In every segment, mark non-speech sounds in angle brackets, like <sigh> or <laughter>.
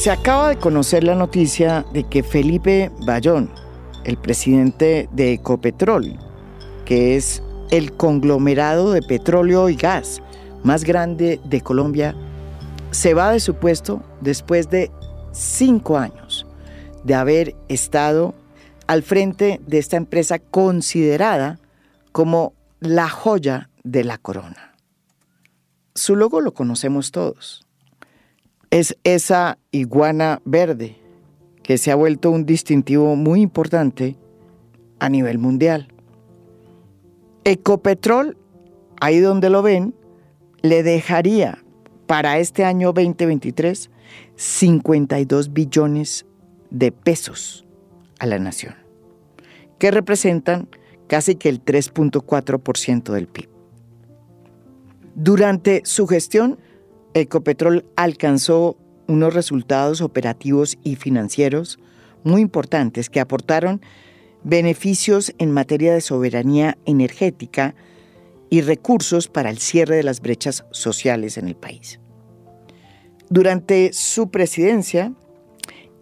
Se acaba de conocer la noticia de que Felipe Bayón, el presidente de Ecopetrol, que es el conglomerado de petróleo y gas más grande de Colombia, se va de su puesto después de cinco años de haber estado al frente de esta empresa considerada como la joya de la corona. Su logo lo conocemos todos. Es esa iguana verde que se ha vuelto un distintivo muy importante a nivel mundial. Ecopetrol, ahí donde lo ven, le dejaría para este año 2023 52 billones de pesos a la nación, que representan casi que el 3.4% del PIB. Durante su gestión, Ecopetrol alcanzó unos resultados operativos y financieros muy importantes que aportaron beneficios en materia de soberanía energética y recursos para el cierre de las brechas sociales en el país. Durante su presidencia,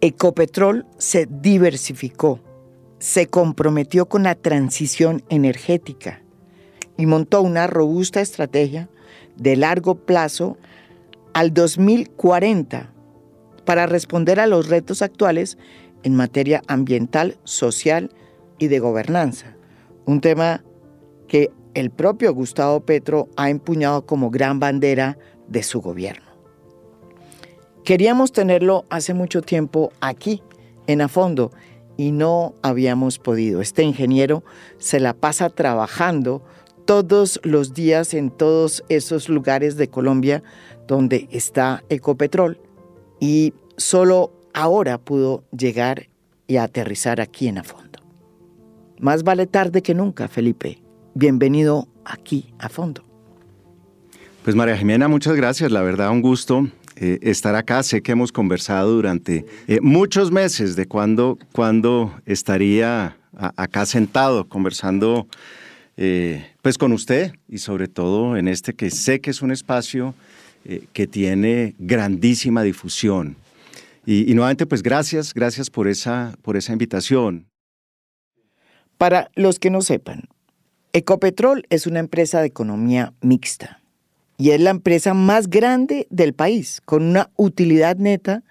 Ecopetrol se diversificó, se comprometió con la transición energética y montó una robusta estrategia de largo plazo al 2040 para responder a los retos actuales en materia ambiental, social y de gobernanza. Un tema que el propio Gustavo Petro ha empuñado como gran bandera de su gobierno. Queríamos tenerlo hace mucho tiempo aquí, en Afondo, y no habíamos podido. Este ingeniero se la pasa trabajando todos los días en todos esos lugares de Colombia donde está Ecopetrol y solo ahora pudo llegar y aterrizar aquí en a fondo. Más vale tarde que nunca, Felipe. Bienvenido aquí a fondo. Pues María Jimena, muchas gracias. La verdad, un gusto eh, estar acá. Sé que hemos conversado durante eh, muchos meses de cuándo cuando estaría acá sentado conversando eh, pues con usted y sobre todo en este que sé que es un espacio eh, que tiene grandísima difusión. Y, nuevamente pues gracias, gracias por esa, por esa invitación. Para los que no sepan, Ecopetrol es una empresa de economía mixta y es la empresa más grande del país, con una utilidad neta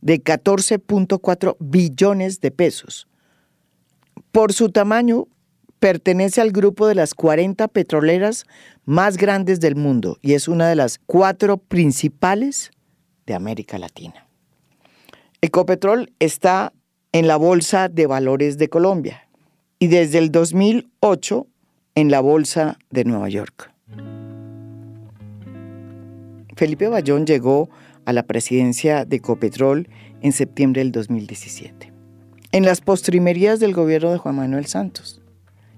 de 14.4 billones de pesos. Por su tamaño, pertenece al grupo de las 40 petroleras más grandes del mundo y es una de las cuatro principales de América Latina. Ecopetrol está en la Bolsa de Valores de Colombia y desde el 2008 en la Bolsa de Nueva York. Felipe Bayón llegó a la presidencia de Ecopetrol en septiembre del 2017, en las postrimerías del gobierno de Juan Manuel Santos.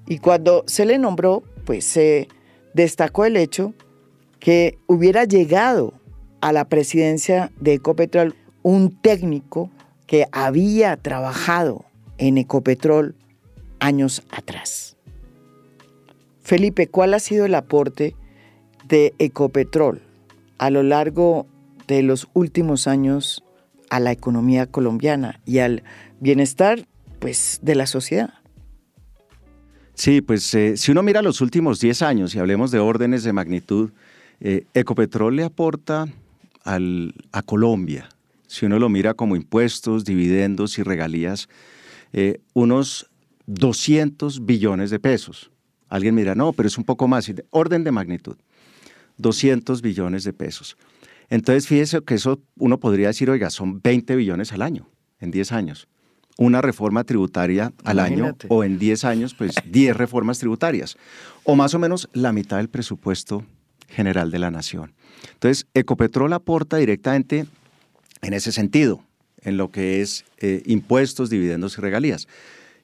Y cuando se le nombró, pues se destacó el hecho que hubiera llegado a la presidencia de Ecopetrol un técnico que había trabajado en Ecopetrol años atrás. Felipe, ¿cuál ha sido el aporte de Ecopetrol a lo largo de los últimos años a la economía colombiana y al bienestar pues, de la sociedad? Sí, pues eh, si uno mira los últimos 10 años y hablemos de órdenes de magnitud, eh, Ecopetrol le aporta a Colombia, si uno lo mira como impuestos, dividendos y regalías, eh, unos 200 billones de pesos. Alguien mira, no, pero es un poco más, orden de magnitud, 200 billones de pesos. Entonces, fíjese que eso uno podría decir, oiga, son 20 billones al año, en 10 años una reforma tributaria al año o en 10 años, pues 10 reformas tributarias, o más o menos la mitad del presupuesto general de la nación. Entonces, Ecopetrol aporta directamente en ese sentido, en lo que es eh, impuestos, dividendos y regalías.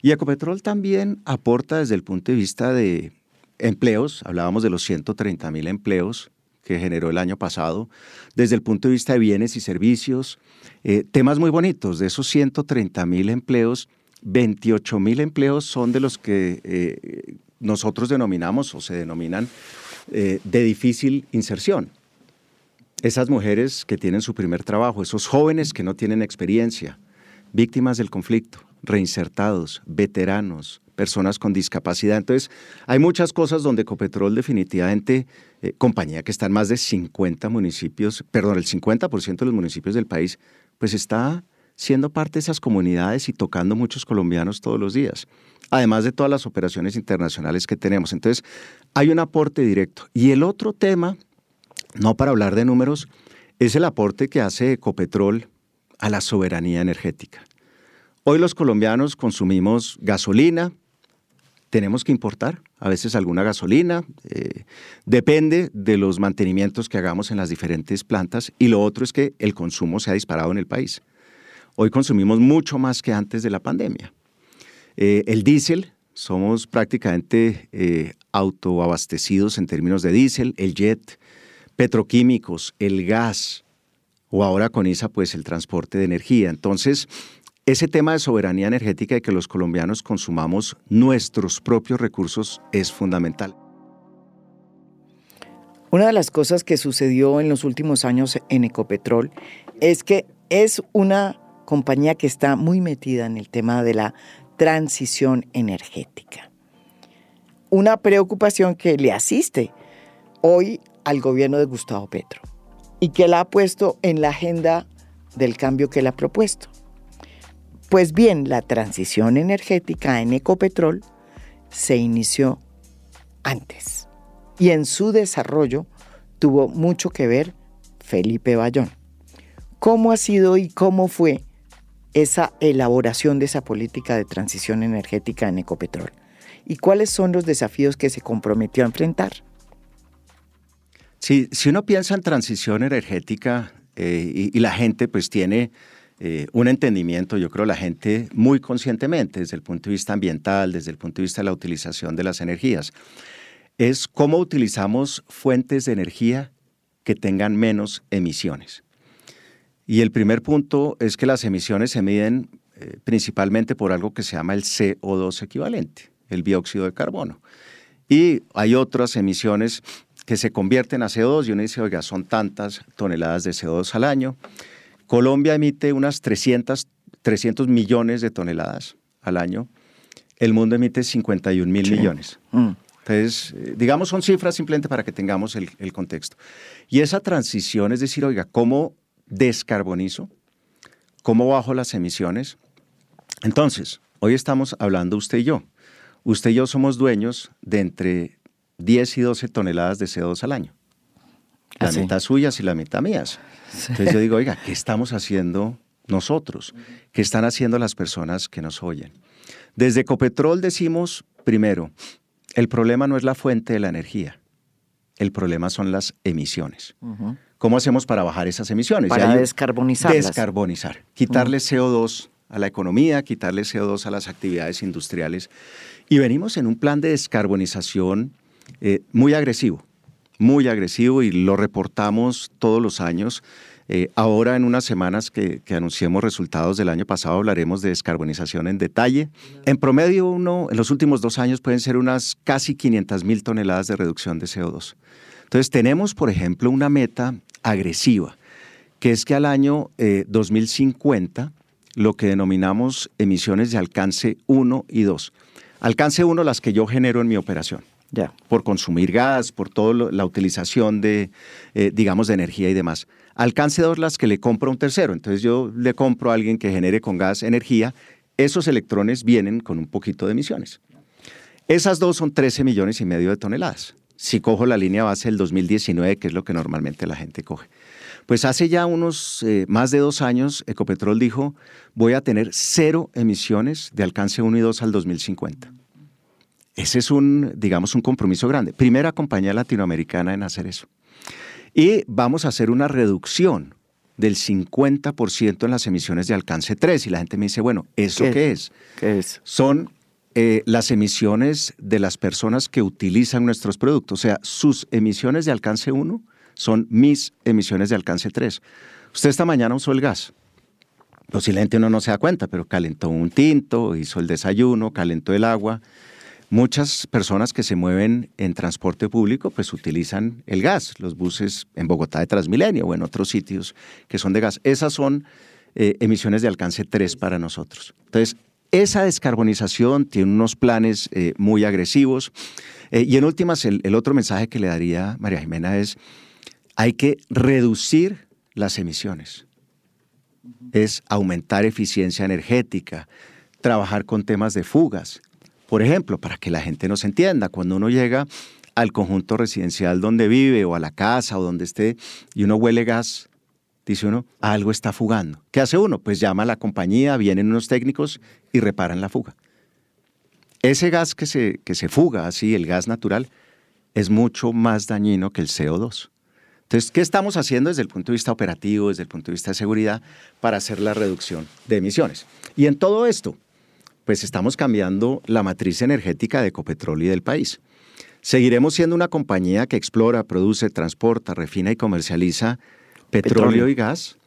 Y Ecopetrol también aporta desde el punto de vista de empleos, hablábamos de los 130 mil empleos que generó el año pasado, desde el punto de vista de bienes y servicios, eh, temas muy bonitos, de esos 130 mil empleos, 28 mil empleos son de los que eh, nosotros denominamos o se denominan eh, de difícil inserción. esas mujeres que tienen su primer trabajo, esos jóvenes que no tienen experiencia, víctimas del conflicto, reinsertados, veteranos, personas con discapacidad. Entonces, hay muchas cosas donde Ecopetrol definitivamente, eh, compañía que está en más de 50 municipios, perdón, el 50% de los municipios del país, pues está siendo parte de esas comunidades y tocando muchos colombianos todos los días, además de todas las operaciones internacionales que tenemos. Entonces, hay un aporte directo. Y el otro tema, no para hablar de números, es el aporte que hace Ecopetrol a la soberanía energética. Hoy los colombianos consumimos gasolina, tenemos que importar a veces alguna gasolina, eh, depende de los mantenimientos que hagamos en las diferentes plantas y lo otro es que el consumo se ha disparado en el país. Hoy consumimos mucho más que antes de la pandemia. Eh, el diésel, somos prácticamente eh, autoabastecidos en términos de diésel, el jet, petroquímicos, el gas o ahora con ISA pues el transporte de energía. Entonces, ese tema de soberanía energética y que los colombianos consumamos nuestros propios recursos es fundamental. Una de las cosas que sucedió en los últimos años en Ecopetrol es que es una compañía que está muy metida en el tema de la transición energética. Una preocupación que le asiste hoy al gobierno de Gustavo Petro y que la ha puesto en la agenda del cambio que él ha propuesto. Pues bien, la transición energética en Ecopetrol se inició antes y en su desarrollo tuvo mucho que ver Felipe Bayón. ¿Cómo ha sido y cómo fue esa elaboración de esa política de transición energética en Ecopetrol? ¿Y cuáles son los desafíos que se comprometió a enfrentar? si uno piensa en transición energética eh, y, la gente pues tiene eh, un entendimiento, yo creo, la gente muy conscientemente desde el punto de vista ambiental, desde el punto de vista de la utilización de las energías, es cómo utilizamos fuentes de energía que tengan menos emisiones. Y el primer punto es que las emisiones se miden eh, principalmente por algo que se llama el CO2 equivalente, el dióxido de carbono. Y hay otras emisiones que se convierten a CO2 y uno dice, oiga, son tantas toneladas de CO2 al año. Colombia emite unas 300, 300 millones de toneladas al año. El mundo emite 51 mil millones. Mm. Entonces, eh, digamos, son cifras simplemente para que tengamos el, el, contexto. Y esa transición es decir, oiga, ¿cómo descarbonizo? ¿Cómo bajo las emisiones? Entonces, hoy estamos hablando usted y yo. Usted y yo somos dueños de entre 10 y 12 toneladas de CO2 al año. La mitad suyas y la mitad mías. Entonces yo digo, oiga, ¿qué <laughs> estamos haciendo nosotros? ¿Qué están haciendo las personas que nos oyen? Desde Ecopetrol decimos, primero, el problema no es la fuente de la energía, el problema son las emisiones. ¿Cómo hacemos para bajar esas emisiones? Para descarbonizar. Descarbonizar, quitarle CO2 a la economía, quitarle CO2 a las actividades industriales. Y venimos en un plan de descarbonización eh, muy agresivo muy agresivo y lo reportamos todos los años. Eh, ahora, en unas semanas que, anunciemos resultados del año pasado, hablaremos de descarbonización en detalle. En promedio, uno, en los últimos dos años pueden ser unas casi 500 mil toneladas de reducción de CO2. Entonces, tenemos, por ejemplo, una meta agresiva, que es que al año 2050, eh, lo que denominamos emisiones de alcance 1 y 2. Alcance 1, las que yo genero en mi operación por consumir gas, por toda la utilización de, eh, digamos, de energía y demás. Alcance dos las que le compro a un tercero. Entonces yo le compro a alguien que genere con gas energía. Esos electrones vienen con un poquito de emisiones. Esas dos son 13 millones y medio de toneladas. Si cojo la línea base del 2019, que es lo que normalmente la gente coge. Pues hace ya unos eh, más de dos años, Ecopetrol dijo, voy a tener cero emisiones de alcance 1 y 2 al 2050. Ese es un, digamos, un compromiso grande. Primera compañía latinoamericana en hacer eso. Y vamos a hacer una reducción del 50% en las emisiones de alcance 3. Y la gente me dice, bueno, ¿eso qué, es? ¿Qué es? Son eh, las emisiones de las personas que utilizan nuestros productos. O sea, sus emisiones de alcance 1 son mis emisiones de alcance 3. Usted esta mañana usó el gas. Posiblemente uno no se da cuenta, pero calentó un tinto, hizo el desayuno, calentó el agua Muchas personas que se mueven en transporte público pues utilizan el gas, los buses en Bogotá de Transmilenio o en otros sitios que son de gas. Esas son eh, emisiones de alcance 3 para nosotros. Entonces, esa descarbonización tiene unos planes eh, muy agresivos. Eh, y en últimas, el, el otro mensaje que le daría María Jimena es, hay que reducir las emisiones. Es aumentar eficiencia energética, trabajar con temas de fugas. Por ejemplo, para que la gente nos entienda, cuando uno llega al conjunto residencial donde vive o a la casa o donde esté y uno huele gas, dice uno, algo está fugando. ¿Qué hace uno? Pues llama a la compañía, vienen unos técnicos y reparan la fuga. Ese gas que se, que se fuga, así, el gas natural, es mucho más dañino que el CO2. Entonces, ¿qué estamos haciendo desde el punto de vista operativo, desde el punto de vista de seguridad, para hacer la reducción de emisiones? Y en todo esto, pues estamos cambiando la matriz energética de Ecopetrol y del país. Seguiremos siendo una compañía que explora, produce, transporta, refina y comercializa petróleo, y gas,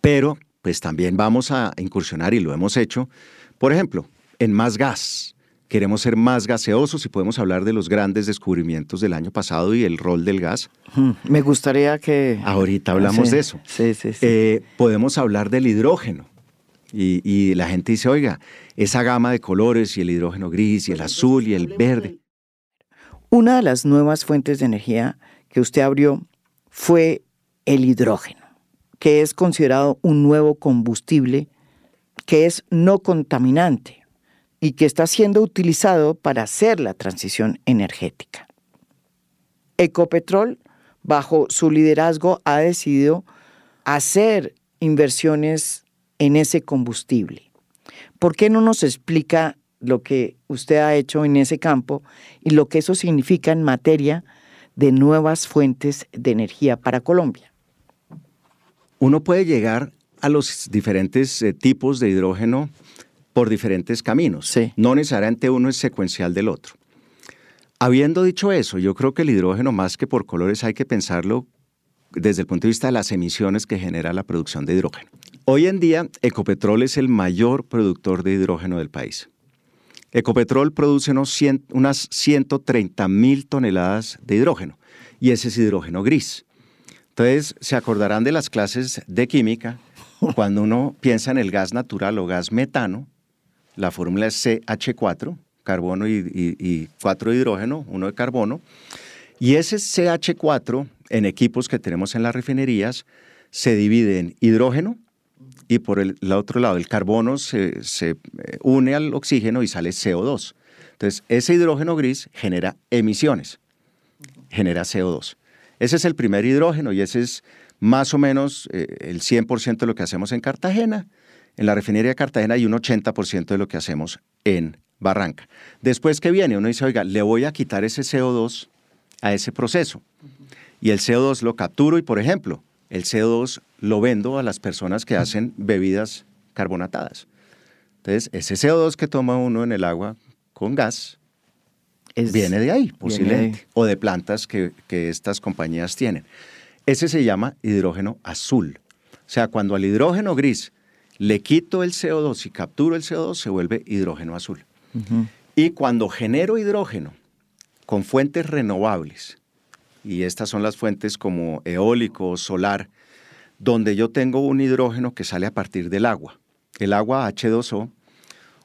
pero pues también vamos a incursionar, y lo hemos hecho, por ejemplo, en más gas. Queremos ser más gaseosos y podemos hablar de los grandes descubrimientos del año pasado y el rol del gas. Me gustaría que... Ahorita hablamos de eso. Sí, sí, sí. Eh, podemos hablar del hidrógeno. Y, y, la gente dice, oiga, esa gama de colores y el hidrógeno gris y el azul y el verde. Una de las nuevas fuentes de energía que usted abrió fue el hidrógeno, que es considerado un nuevo combustible que es no contaminante y que está siendo utilizado para hacer la transición energética. Ecopetrol, bajo su liderazgo, ha decidido hacer inversiones en ese combustible. ¿Por qué no nos explica lo que usted ha hecho en ese campo y lo que eso significa en materia de nuevas fuentes de energía para Colombia? Uno puede llegar a los diferentes eh, tipos de hidrógeno por diferentes caminos. Sí. No necesariamente uno es secuencial del otro. Habiendo dicho eso, yo creo que el hidrógeno más que por colores hay que pensarlo desde el punto de vista de las emisiones que genera la producción de hidrógeno. Hoy en día, Ecopetrol es el mayor productor de hidrógeno del país. Ecopetrol produce unos 100, unas 130 mil toneladas de hidrógeno y ese es hidrógeno gris. Entonces, se acordarán de las clases de química cuando uno piensa en el gas natural o gas metano, la fórmula es CH4, carbono y, y, y 4 de hidrógeno, uno de carbono, y ese CH4 en equipos que tenemos en las refinerías se divide en hidrógeno y por el, el otro lado el carbono se, se, eh, une al oxígeno y sale CO2. Entonces, ese hidrógeno gris genera emisiones, genera CO2. Ese es el primer hidrógeno y ese es más o menos eh, el 100% de lo que hacemos en Cartagena, en la refinería de Cartagena y un 80% de lo que hacemos en Barranca. Después que viene, uno dice, oiga, le voy a quitar ese CO2 a ese proceso. Y el CO2 lo capturo y, por ejemplo, el CO2 lo vendo a las personas que hacen bebidas carbonatadas. Entonces, ese CO2 que toma uno en el agua con gas Es- viene de ahí, posiblemente, o de plantas que, que estas compañías tienen. Ese se llama hidrógeno azul. O sea, cuando al hidrógeno gris le quito el CO2 y capturo el CO2, se vuelve hidrógeno azul. Y cuando genero hidrógeno con fuentes renovables, y estas son las fuentes como eólico, solar, donde yo tengo un hidrógeno que sale a partir del agua. El agua H2O,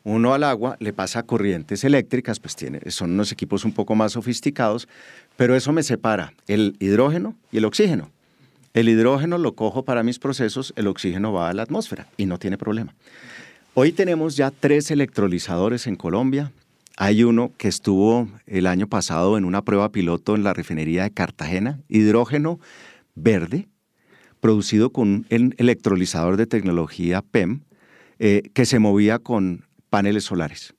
uno al agua le pasa corrientes eléctricas, pues tiene, son unos equipos un poco más sofisticados, pero eso me separa el hidrógeno y el oxígeno. El hidrógeno lo cojo para mis procesos, el oxígeno va a la atmósfera y no tiene problema. Hoy tenemos ya tres electrolizadores en Colombia. Hay uno que estuvo el año pasado en una prueba piloto en la refinería de Cartagena, hidrógeno verde, producido con un el- electrolizador de tecnología PEM, eh, que se movía con paneles solares.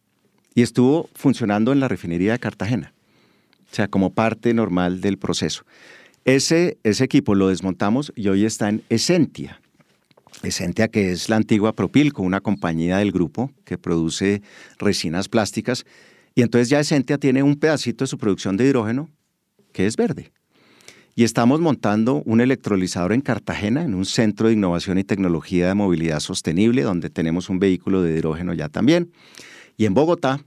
Y estuvo funcionando en la refinería de Cartagena, o sea, como parte normal del proceso. Ese, ese equipo lo desmontamos y hoy está en Essentia. Essentia, que es la antigua Propilco, una compañía del grupo que produce resinas plásticas. Y entonces ya Essentia tiene un pedacito de su producción de hidrógeno que es verde. Y estamos montando un electrolizador en Cartagena, en un centro de innovación y tecnología de movilidad sostenible, donde tenemos un vehículo de hidrógeno ya también. Y en Bogotá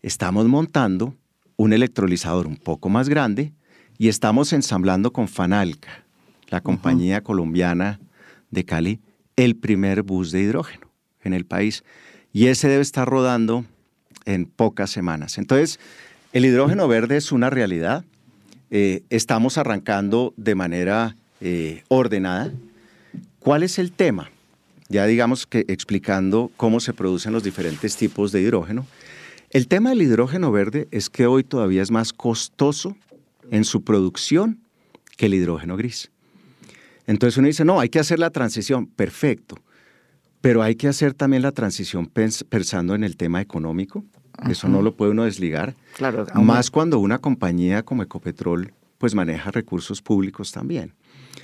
estamos montando un electrolizador un poco más grande y estamos ensamblando con Fanalca, la compañía colombiana de Cali, el primer bus de hidrógeno en el país. Y ese debe estar rodando en pocas semanas. Entonces, el hidrógeno verde es una realidad. Eh, estamos arrancando de manera eh, ordenada. ¿Cuál es el tema? Ya digamos que explicando cómo se producen los diferentes tipos de hidrógeno. El tema del hidrógeno verde es que hoy todavía es más costoso en su producción que el hidrógeno gris. Entonces uno dice, no, hay que hacer la transición, perfecto, pero hay que hacer también la transición pensando en el tema económico, eso no lo puede uno desligar, claro, más cuando una compañía como Ecopetrol pues maneja recursos públicos también.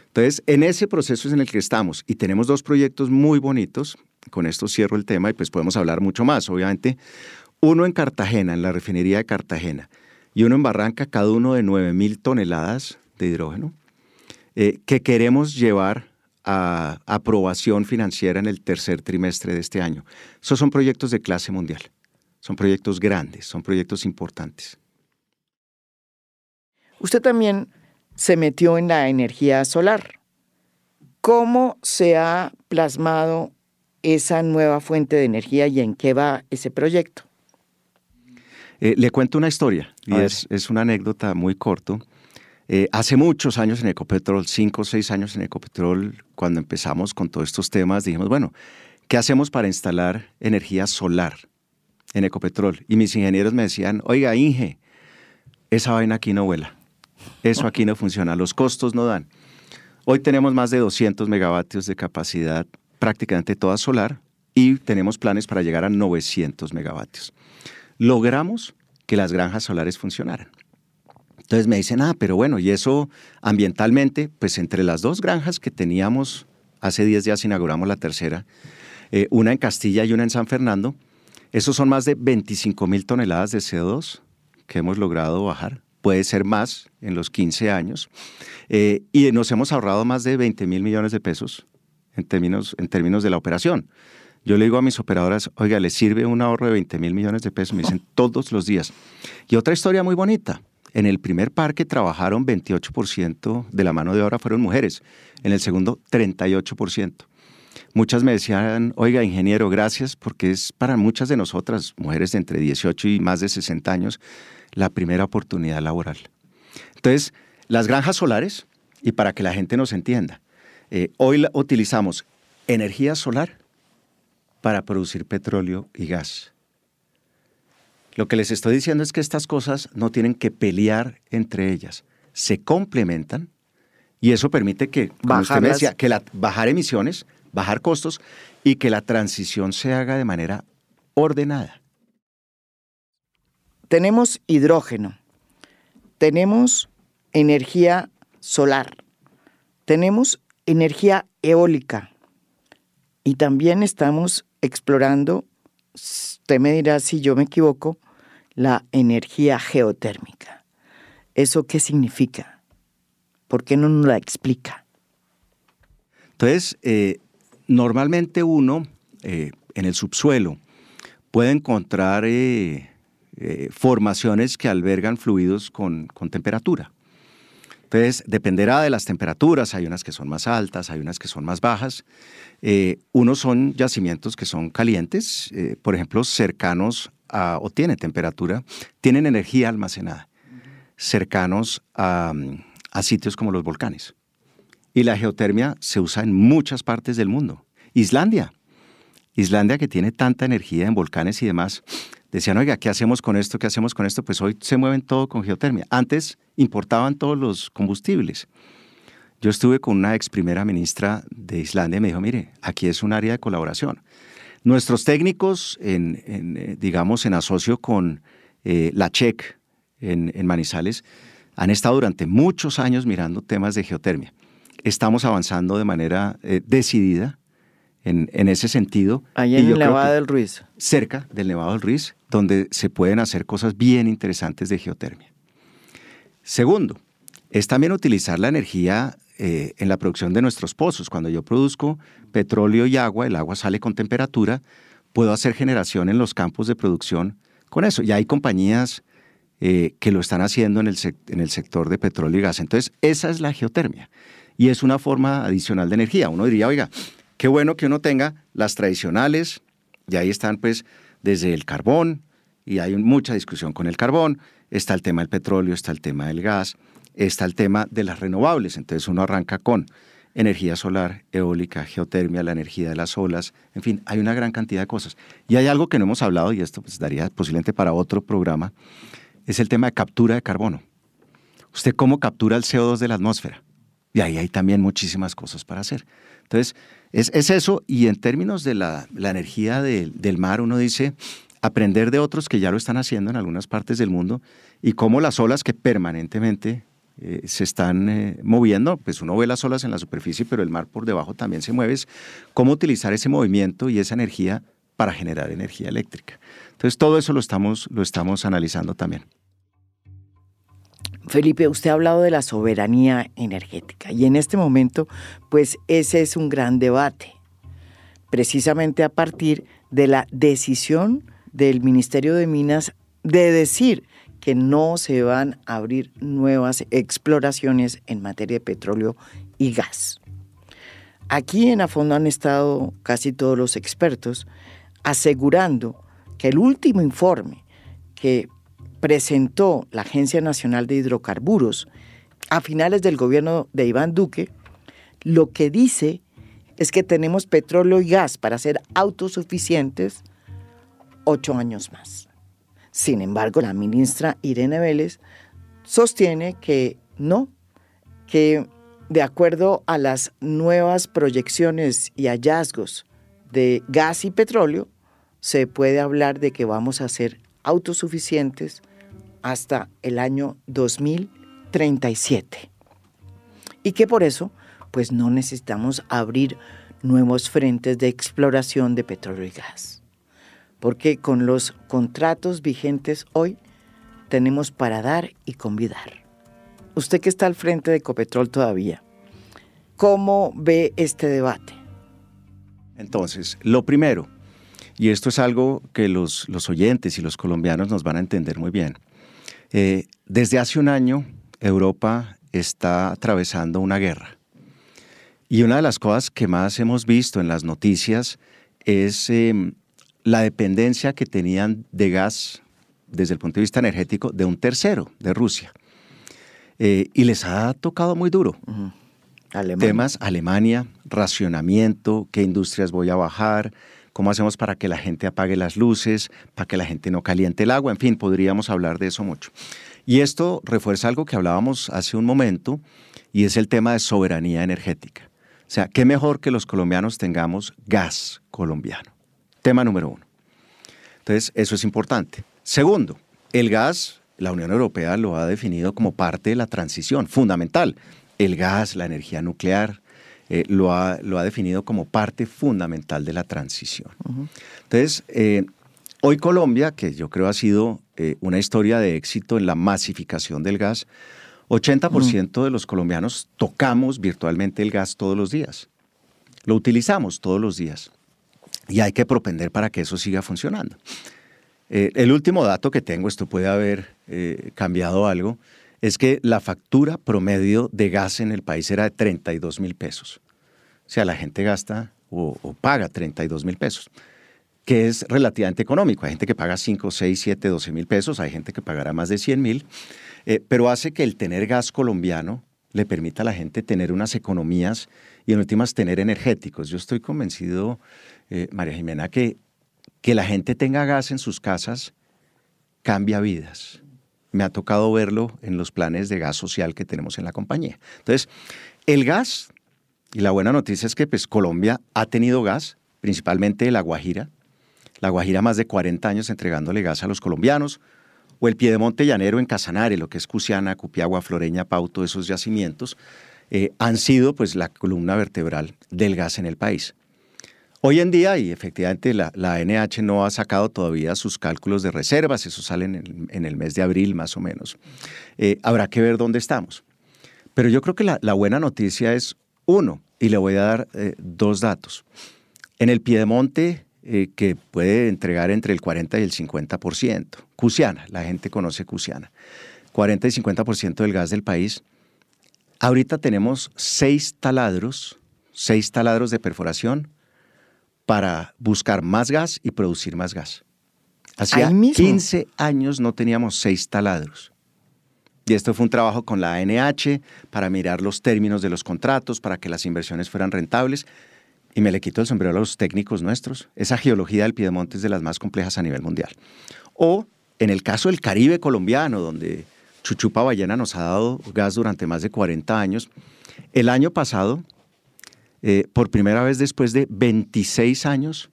Entonces, en ese proceso es en el que estamos y tenemos dos proyectos muy bonitos, con esto cierro el tema y pues podemos hablar mucho más, obviamente, uno en Cartagena, en la refinería de Cartagena, y uno en Barranca, cada uno de 9 mil toneladas de hidrógeno, eh, que queremos llevar a aprobación financiera en el tercer trimestre de este año. Esos son proyectos de clase mundial, son proyectos grandes, son proyectos importantes. Usted también se metió en la energía solar. ¿Cómo se ha plasmado esa nueva fuente de energía y en qué va ese proyecto? Eh, le cuento una historia, y es, una anécdota muy corto. Eh, hace muchos años en Ecopetrol, cinco o seis años en Ecopetrol, cuando empezamos con todos estos temas, dijimos, bueno, ¿qué hacemos para instalar energía solar en Ecopetrol? Y mis ingenieros me decían, oiga, Inge, esa vaina aquí no vuela, eso aquí no funciona, los costos no dan. Hoy tenemos más de 200 megavatios de capacidad, prácticamente toda solar, y tenemos planes para llegar a 900 megavatios logramos que las granjas solares funcionaran. Entonces me dicen, ah, pero bueno, y eso ambientalmente, pues entre las dos granjas que teníamos, hace 10 días inauguramos la tercera, eh, una en Castilla y una en San Fernando, esos son más de 25 mil toneladas de CO2 que hemos logrado bajar. Puede ser más en los 15 años. Eh, y nos hemos ahorrado más de 20 mil millones de pesos en términos, en términos de la operación. Yo le digo a mis operadoras, oiga, ¿le sirve un ahorro de 20 mil millones de pesos? Me dicen todos los días. Y otra historia muy bonita. En el primer parque trabajaron 28% de la mano de obra fueron mujeres. En el segundo, 38%. Muchas me decían, oiga, ingeniero, gracias, porque es para muchas de nosotras, mujeres de entre 18 y más de 60 años, la primera oportunidad laboral. Entonces, las granjas solares, y para que la gente nos entienda, eh, hoy utilizamos energía solar para producir petróleo y gas. Lo que les estoy diciendo es que estas cosas no tienen que pelear entre ellas, se complementan y eso permite que, como usted me decía, que la, bajar emisiones, bajar costos y que la transición se haga de manera ordenada. Tenemos hidrógeno, tenemos energía solar, tenemos energía eólica y también estamos explorando, usted me dirá si yo me equivoco, la energía geotérmica. ¿Eso qué significa? ¿Por qué no nos la explica? Entonces, eh, normalmente uno eh, en el subsuelo puede encontrar eh, formaciones que albergan fluidos con, con temperatura. Entonces, dependerá de las temperaturas, hay unas que son más altas, hay unas que son más bajas. Unos son yacimientos que son calientes, por ejemplo, cercanos o tienen temperatura, tienen energía almacenada, cercanos a, a sitios como los volcanes. Y la geotermia se usa en muchas partes del mundo. Islandia, Islandia que tiene tanta energía en volcanes y demás, decían, oiga, ¿qué hacemos con esto? ¿Qué hacemos con esto? Pues hoy se mueven todo con geotermia. Antes importaban todos los combustibles. Yo estuve con una ex primera ministra de Islandia y me dijo, mire, aquí es un área de colaboración. Nuestros técnicos, en, eh, digamos, en asocio con eh, la CHEC en, Manizales, han estado durante muchos años mirando temas de geotermia. Estamos avanzando de manera eh, decidida en, ese sentido. Ahí en el Nevado del Ruiz. Cerca del Nevado del Ruiz, donde se pueden hacer cosas bien interesantes de geotermia. Segundo, es también utilizar la energía eh, en la producción de nuestros pozos. Cuando yo produzco petróleo y agua, el agua sale con temperatura, puedo hacer generación en los campos de producción con eso. Y hay compañías eh, que lo están haciendo en el, en el sector de petróleo y gas. Entonces, esa es la geotermia. Y es una forma adicional de energía. Uno diría, oiga, qué bueno que uno tenga las tradicionales, y ahí están pues desde el carbón, y hay mucha discusión con el carbón, está el tema del petróleo, está el tema del gas, está el tema de las renovables. Entonces uno arranca con energía solar, eólica, geotermia, la energía de las olas, en fin, hay una gran cantidad de cosas. Y hay algo que no hemos hablado, y esto pues, daría posiblemente para otro programa, es el tema de captura de carbono. ¿Usted cómo captura el CO2 de la atmósfera? Y ahí hay también muchísimas cosas para hacer. Entonces, es, eso, y en términos de la, energía del mar, uno dice, aprender de otros que ya lo están haciendo en algunas partes del mundo, y cómo las olas que permanentemente eh, se están eh, moviendo, pues uno ve las olas en la superficie, pero el mar por debajo también se mueve, cómo utilizar ese movimiento y esa energía para generar energía eléctrica. Entonces todo eso lo estamos, lo estamos analizando también. Felipe, usted ha hablado de la soberanía energética y en este momento, pues ese es un gran debate, precisamente a partir de la decisión del Ministerio de Minas de decir que no se van a abrir nuevas exploraciones en materia de petróleo y gas. Aquí en a fondo han estado casi todos los expertos asegurando que el último informe que presentó la Agencia Nacional de Hidrocarburos a finales del gobierno de Iván Duque, lo que dice es que tenemos petróleo y gas para ser autosuficientes ocho años más. Sin embargo, la ministra Irene Vélez sostiene que no, que de acuerdo a las nuevas proyecciones y hallazgos de gas y petróleo, se puede hablar de que vamos a ser autosuficientes hasta el año 2037. Y que por eso, pues no necesitamos abrir nuevos frentes de exploración de petróleo y gas porque con los contratos vigentes hoy tenemos para dar y convidar. Usted que está al frente de Ecopetrol todavía, ¿cómo ve este debate? Entonces, lo primero, y esto es algo que los, oyentes y los colombianos nos van a entender muy bien, eh, desde hace un año Europa está atravesando una guerra. Y una de las cosas que más hemos visto en las noticias es em, la dependencia que tenían de gas desde el punto de vista energético de un tercero, de Rusia. Eh, y les ha tocado muy duro. Temas Alemania, racionamiento, qué industrias voy a bajar, cómo hacemos para que la gente apague las luces, para que la gente no caliente el agua, en fin, podríamos hablar de eso mucho. Y esto refuerza algo que hablábamos hace un momento, y es el tema de soberanía energética. O sea, qué mejor que los colombianos tengamos gas colombiano. Tema número uno. Entonces, eso es importante. Segundo, el gas, la Unión Europea lo ha definido como parte de la transición, fundamental. El gas, la energía nuclear, eh, lo, ha, lo, ha, definido como parte fundamental de la transición. Entonces, eh, hoy Colombia, que yo creo ha sido eh, una historia de éxito en la masificación del gas, 80% de los colombianos tocamos virtualmente el gas todos los días. Lo utilizamos todos los días y hay que propender para que eso siga funcionando. Eh, el último dato que tengo, esto puede haber eh, cambiado algo, es que la factura promedio de gas en el país era de 32 mil pesos. O sea, la gente gasta o, paga 32 mil pesos, que es relativamente económico. Hay gente que paga 5, 6, 7, 12 mil pesos, hay gente que pagará más de 100 mil, eh, pero hace que el tener gas colombiano le permita a la gente tener unas economías y en últimas tener energéticos. Yo estoy convencido eh, María Jimena, que, que la gente tenga gas en sus casas cambia vidas. Me ha tocado verlo en los planes de gas social que tenemos en la compañía. Entonces, el gas, y la buena noticia es que pues, Colombia ha tenido gas, principalmente La Guajira. La Guajira más de 40 años entregándole gas a los colombianos, o el Piedemonte Llanero en Casanare, lo que es Cusiana, Cupiagua, Floreña, Pauto, esos yacimientos, eh, han sido pues la columna vertebral del gas en el país. Hoy en día, y efectivamente la, NH no ha sacado todavía sus cálculos de reservas, eso sale en el, mes de abril más o menos, eh, habrá que ver dónde estamos. Pero yo creo que la, buena noticia es, uno, y le voy a dar eh, dos datos. En el Piedemonte eh, que puede entregar entre el 40 y el 50%. Cusiana, la gente conoce Cusiana. 40 y 50% del gas del país. Ahorita tenemos seis taladros, seis taladros de perforación para buscar más gas y producir más gas. Hacía 15 años no teníamos seis taladros. Y esto fue un trabajo con la ANH para mirar los términos de los contratos, para que las inversiones fueran rentables. Y me le quito el sombrero a los técnicos nuestros. Esa geología del Piedemonte es de las más complejas a nivel mundial. O en el caso del Caribe colombiano, donde Chuchupa Ballena nos ha dado gas durante más de 40 años, el año pasado, eh, por primera vez después de 26 años,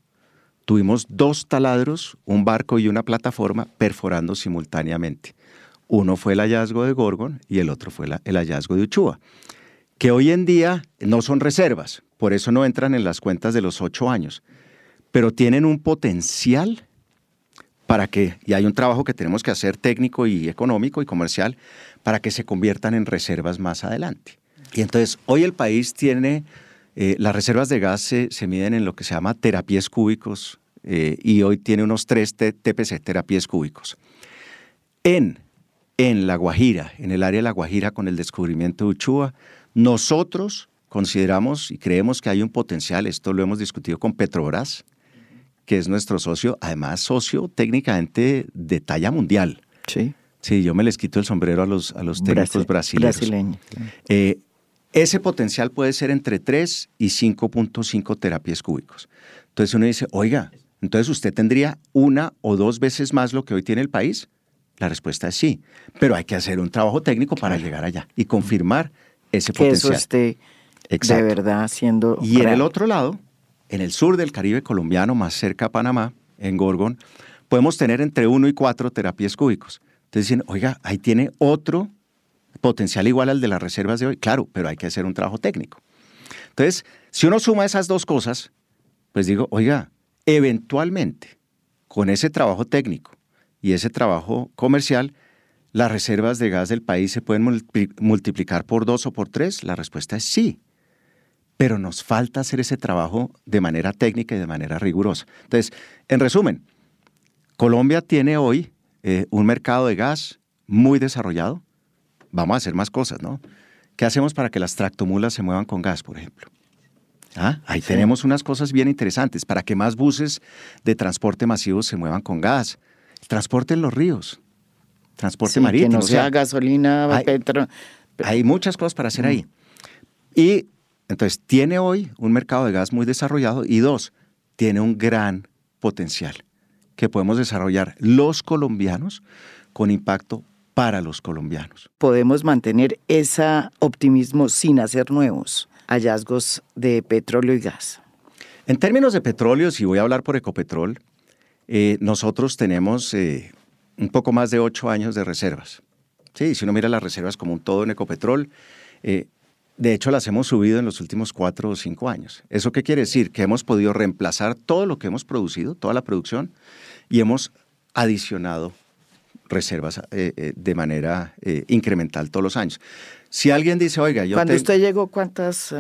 tuvimos dos taladros, un barco y una plataforma perforando simultáneamente. Uno fue el hallazgo de Gorgon y el otro fue el hallazgo de Uchua, que hoy en día no son reservas, por eso no entran en las cuentas de los ocho años, pero tienen un potencial para que, y hay un trabajo que tenemos que hacer técnico y económico y comercial, para que se conviertan en reservas más adelante. Y entonces, hoy el país tiene, eh, las reservas de gas se, miden en lo que se llama terapias cúbicos, eh, y hoy tiene unos 3 TPC, terapias cúbicos. En en La Guajira, en el área de La Guajira con el descubrimiento de Uchua, nosotros consideramos y creemos que hay un potencial, esto lo hemos discutido con Petrobras, que es nuestro socio, además socio técnicamente de talla mundial. Sí. Sí, yo me les quito el sombrero a los, a los técnicos brasileños. Eh, ese potencial puede ser entre 3 y 5.5 terapias cúbicos. Entonces uno dice, oiga, entonces usted tendría una o dos veces más lo que hoy tiene el país. La respuesta es sí, pero hay que hacer un trabajo técnico para llegar allá y confirmar ese que potencial. Eso esté de verdad siendo. Y en el otro lado, en el sur del Caribe colombiano, más cerca a Panamá, en Gorgon, podemos tener entre uno y cuatro terapias cúbicos. Entonces dicen, oiga, ahí tiene otro potencial igual al de las reservas de hoy. Claro, pero hay que hacer un trabajo técnico. Entonces, si uno suma esas dos cosas, pues digo, oiga, eventualmente, con ese trabajo técnico y ese trabajo comercial, ¿las reservas de gas del país se pueden multiplicar por dos o por tres? La respuesta es sí. Pero nos falta hacer ese trabajo de manera técnica y de manera rigurosa. Entonces, en resumen, Colombia tiene hoy eh, un mercado de gas muy desarrollado. Vamos a hacer más cosas, ¿no? ¿Qué hacemos para que las tractomulas se muevan con gas, por ejemplo? ¿Ah? Ahí tenemos unas cosas bien interesantes para que más buses de transporte masivo se muevan con gas transporte en los ríos, transporte marítimo. Que no sea, gasolina, hay, Hay muchas cosas para hacer ahí. Y entonces tiene hoy un mercado de gas muy desarrollado y dos, tiene un gran potencial que podemos desarrollar los colombianos con impacto para los colombianos. Podemos mantener ese optimismo sin hacer nuevos hallazgos de petróleo y gas. En términos de petróleo, si voy a hablar por Ecopetrol, eh, nosotros tenemos eh, un poco más de ocho años de reservas. Sí, si uno mira las reservas como un todo en Ecopetrol, eh, de hecho las hemos subido en los últimos cuatro o cinco años. ¿Eso qué quiere decir? Que hemos podido reemplazar todo lo que hemos producido, toda la producción, y hemos adicionado reservas de manera incremental todos los años. Si alguien dice, oiga, yo... Cuando usted llegó, ¿cuántas...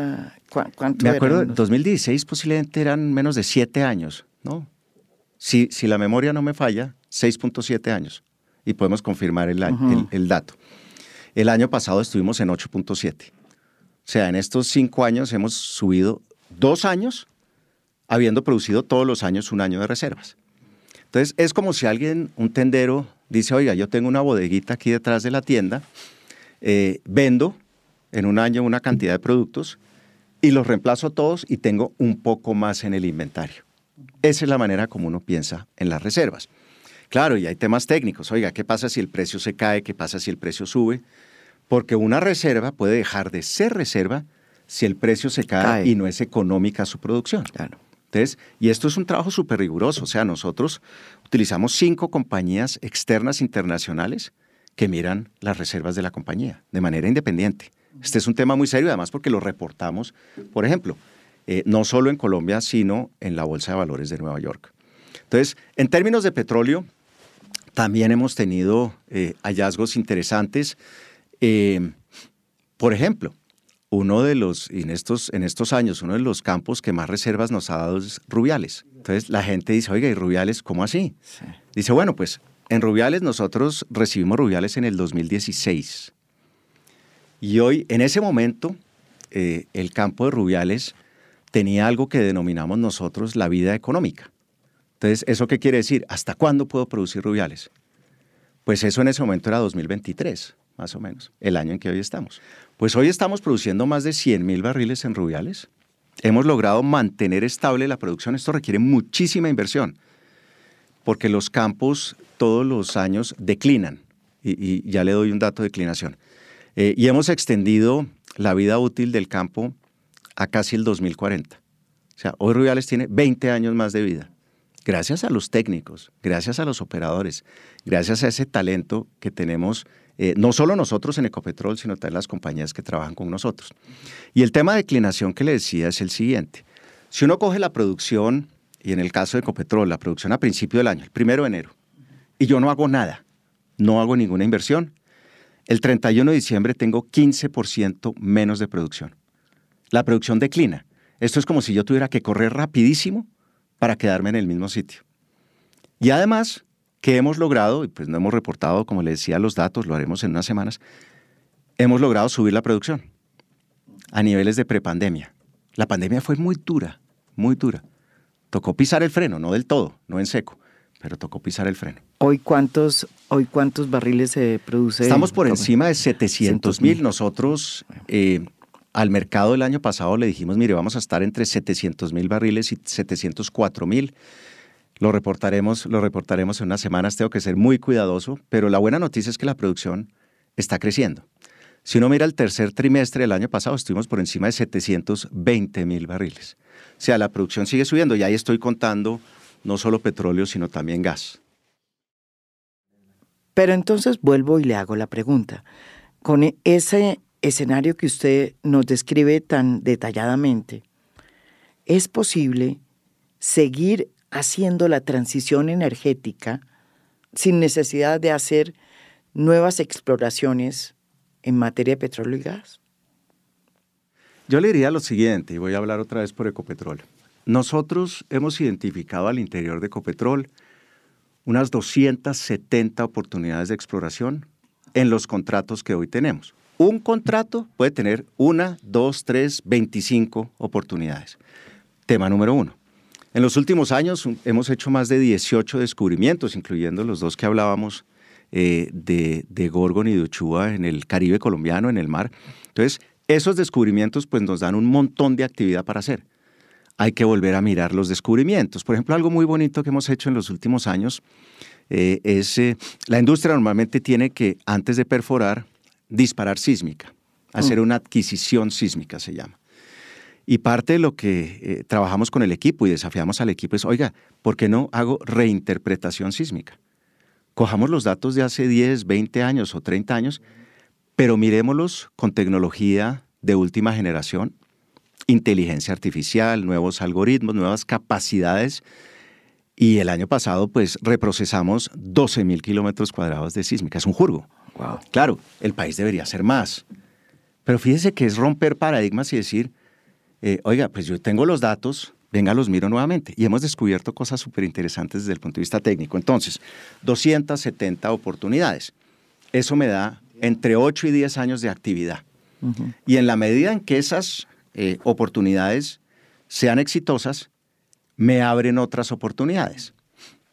Me acuerdo, en 2016 posiblemente eran menos de siete años, ¿no? si, la memoria no me falla, 6.7 años. Y podemos confirmar el, el, dato. El año pasado estuvimos en 8.7. O sea, en estos cinco años hemos subido dos años habiendo producido todos los años un año de reservas. Entonces, es como si alguien, un tendero, dice, oiga, yo tengo una bodeguita aquí detrás de la tienda, eh, vendo en un año una cantidad de productos y los reemplazo todos y tengo un poco más en el inventario. Esa es la manera como uno piensa en las reservas. Claro, y hay temas técnicos. Oiga, ¿qué pasa si el precio se cae? ¿Qué pasa si el precio sube? Porque una reserva puede dejar de ser reserva si el precio se cae, y no es económica su producción. Claro. Y esto es un trabajo súper riguroso. O sea, nosotros utilizamos cinco compañías externas internacionales que miran las reservas de la compañía de manera independiente. Este es un tema muy serio, además porque lo reportamos. Por ejemplo, eh, no solo en Colombia, sino en la Bolsa de Valores de Nueva York. Entonces, en términos de petróleo, también hemos tenido eh, hallazgos interesantes. Eh, por ejemplo, uno de los, en estos, en estos años, uno de los campos que más reservas nos ha dado es Rubiales. Entonces la gente dice, oiga, ¿y Rubiales cómo así? Dice, bueno, pues en Rubiales nosotros recibimos Rubiales en el 2016. Y hoy, en ese momento, eh, el campo de Rubiales tenía algo que denominamos nosotros la vida económica. Entonces, ¿eso qué quiere decir? ¿Hasta cuándo puedo producir Rubiales? Pues eso en ese momento era 2023, más o menos, el año en que hoy estamos. Pues hoy estamos produciendo más de 100 mil barriles en Rubiales. Hemos logrado mantener estable la producción. Esto requiere muchísima inversión, porque los campos todos los años declinan. Y, ya le doy un dato de declinación. Eh, y hemos extendido la vida útil del campo a casi el 2040. O sea, hoy Rubiales tiene 20 años más de vida. Gracias a los técnicos, gracias a los operadores, gracias a ese talento que tenemos eh, no solo nosotros en Ecopetrol, sino también las compañías que trabajan con nosotros. Y el tema de declinación que le decía es el siguiente. Si uno coge la producción, y en el caso de Ecopetrol, la producción a principio del año, el primero de enero, y yo no hago nada, no hago ninguna inversión, el 31 de diciembre tengo 15% menos de producción. La producción declina. Esto es como si yo tuviera que correr rapidísimo para quedarme en el mismo sitio. Y además, que hemos logrado, y pues no hemos reportado, como le decía, los datos, lo haremos en unas semanas, hemos logrado subir la producción a niveles de prepandemia. La pandemia fue muy dura, muy dura. Tocó pisar el freno, no del todo, no en seco, pero tocó pisar el freno. ¿Hoy cuántos, hoy cuántos barriles se produce? Estamos por encima de 700 mil. Nosotros eh, al mercado el año pasado le dijimos, mire, vamos a estar entre 700 mil barriles y 704 mil. Lo reportaremos, lo reportaremos en unas semanas, tengo que ser muy cuidadoso, pero la buena noticia es que la producción está creciendo. Si uno mira el tercer trimestre del año pasado, estuvimos por encima de 720 mil barriles. O sea, la producción sigue subiendo y ahí estoy contando no solo petróleo, sino también gas. Pero entonces vuelvo y le hago la pregunta. Con ese escenario que usted nos describe tan detalladamente, ¿es posible seguir haciendo la transición energética sin necesidad de hacer nuevas exploraciones en materia de petróleo y gas? Yo le diría lo siguiente, y voy a hablar otra vez por Ecopetrol. Nosotros hemos identificado al interior de Ecopetrol unas 270 oportunidades de exploración en los contratos que hoy tenemos. Un contrato puede tener una, dos, tres, veinticinco oportunidades. Tema número uno. En los últimos años hemos hecho más de 18 descubrimientos, incluyendo los dos que hablábamos eh, de, de, Gorgon y de Uchua en el Caribe colombiano, en el mar. Entonces, esos descubrimientos pues, nos dan un montón de actividad para hacer. Hay que volver a mirar los descubrimientos. Por ejemplo, algo muy bonito que hemos hecho en los últimos años eh, es, eh, la industria normalmente tiene que, antes de perforar, disparar sísmica, hacer mm. una adquisición sísmica se llama. Y parte de lo que eh, trabajamos con el equipo y desafiamos al equipo es, oiga, ¿por qué no hago reinterpretación sísmica? Cojamos los datos de hace 10, 20 años o 30 años, pero miremoslos con tecnología de última generación, inteligencia artificial, nuevos algoritmos, nuevas capacidades. Y el año pasado, pues, reprocesamos 12 mil kilómetros cuadrados de sísmica. Es un jurgo. Claro, el país debería ser más. Pero fíjese que es romper paradigmas y decir, eh, oiga, pues yo tengo los datos, venga, los miro nuevamente. Y hemos descubierto cosas súper interesantes desde el punto de vista técnico. Entonces, 270 oportunidades. Eso me da entre 8 y 10 años de actividad. Y en la medida en que esas eh, oportunidades sean exitosas, me abren otras oportunidades.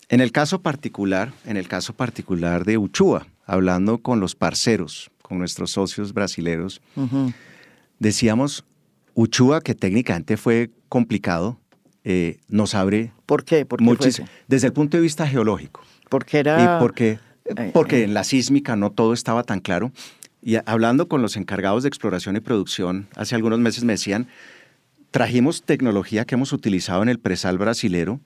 En el caso particular, en el caso particular de Uchua, hablando con los parceros, con nuestros socios brasileños, decíamos, Uchua, que técnicamente fue complicado, eh, nos abre. ¿Por qué? ¿Por desde el punto de vista geológico. Porque era. Y porque, eh, porque eh. en la sísmica no todo estaba tan claro. Y hablando con los encargados de exploración y producción, hace algunos meses me decían, trajimos tecnología que hemos utilizado en el presal brasilero,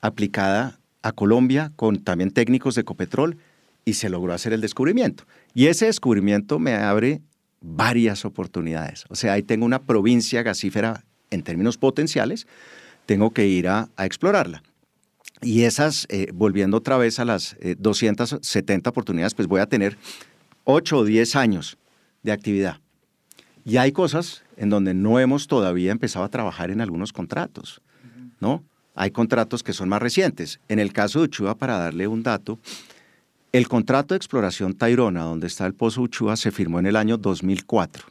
aplicada a Colombia con también técnicos de Ecopetrol, y se logró hacer el descubrimiento. Y ese descubrimiento me abre varias oportunidades. O sea, ahí tengo una provincia gasífera en términos potenciales, tengo que ir a, explorarla. Y esas, eh, volviendo otra vez a las 270 eh, oportunidades, pues voy a tener 8 o 10 años de actividad. y hay cosas en donde no hemos todavía empezado a trabajar en algunos contratos, ¿no? Hay contratos que son más recientes. En el caso de Uchua, para darle un dato, el contrato de exploración Tairona, donde está el pozo Uchua, se firmó en el año 2004.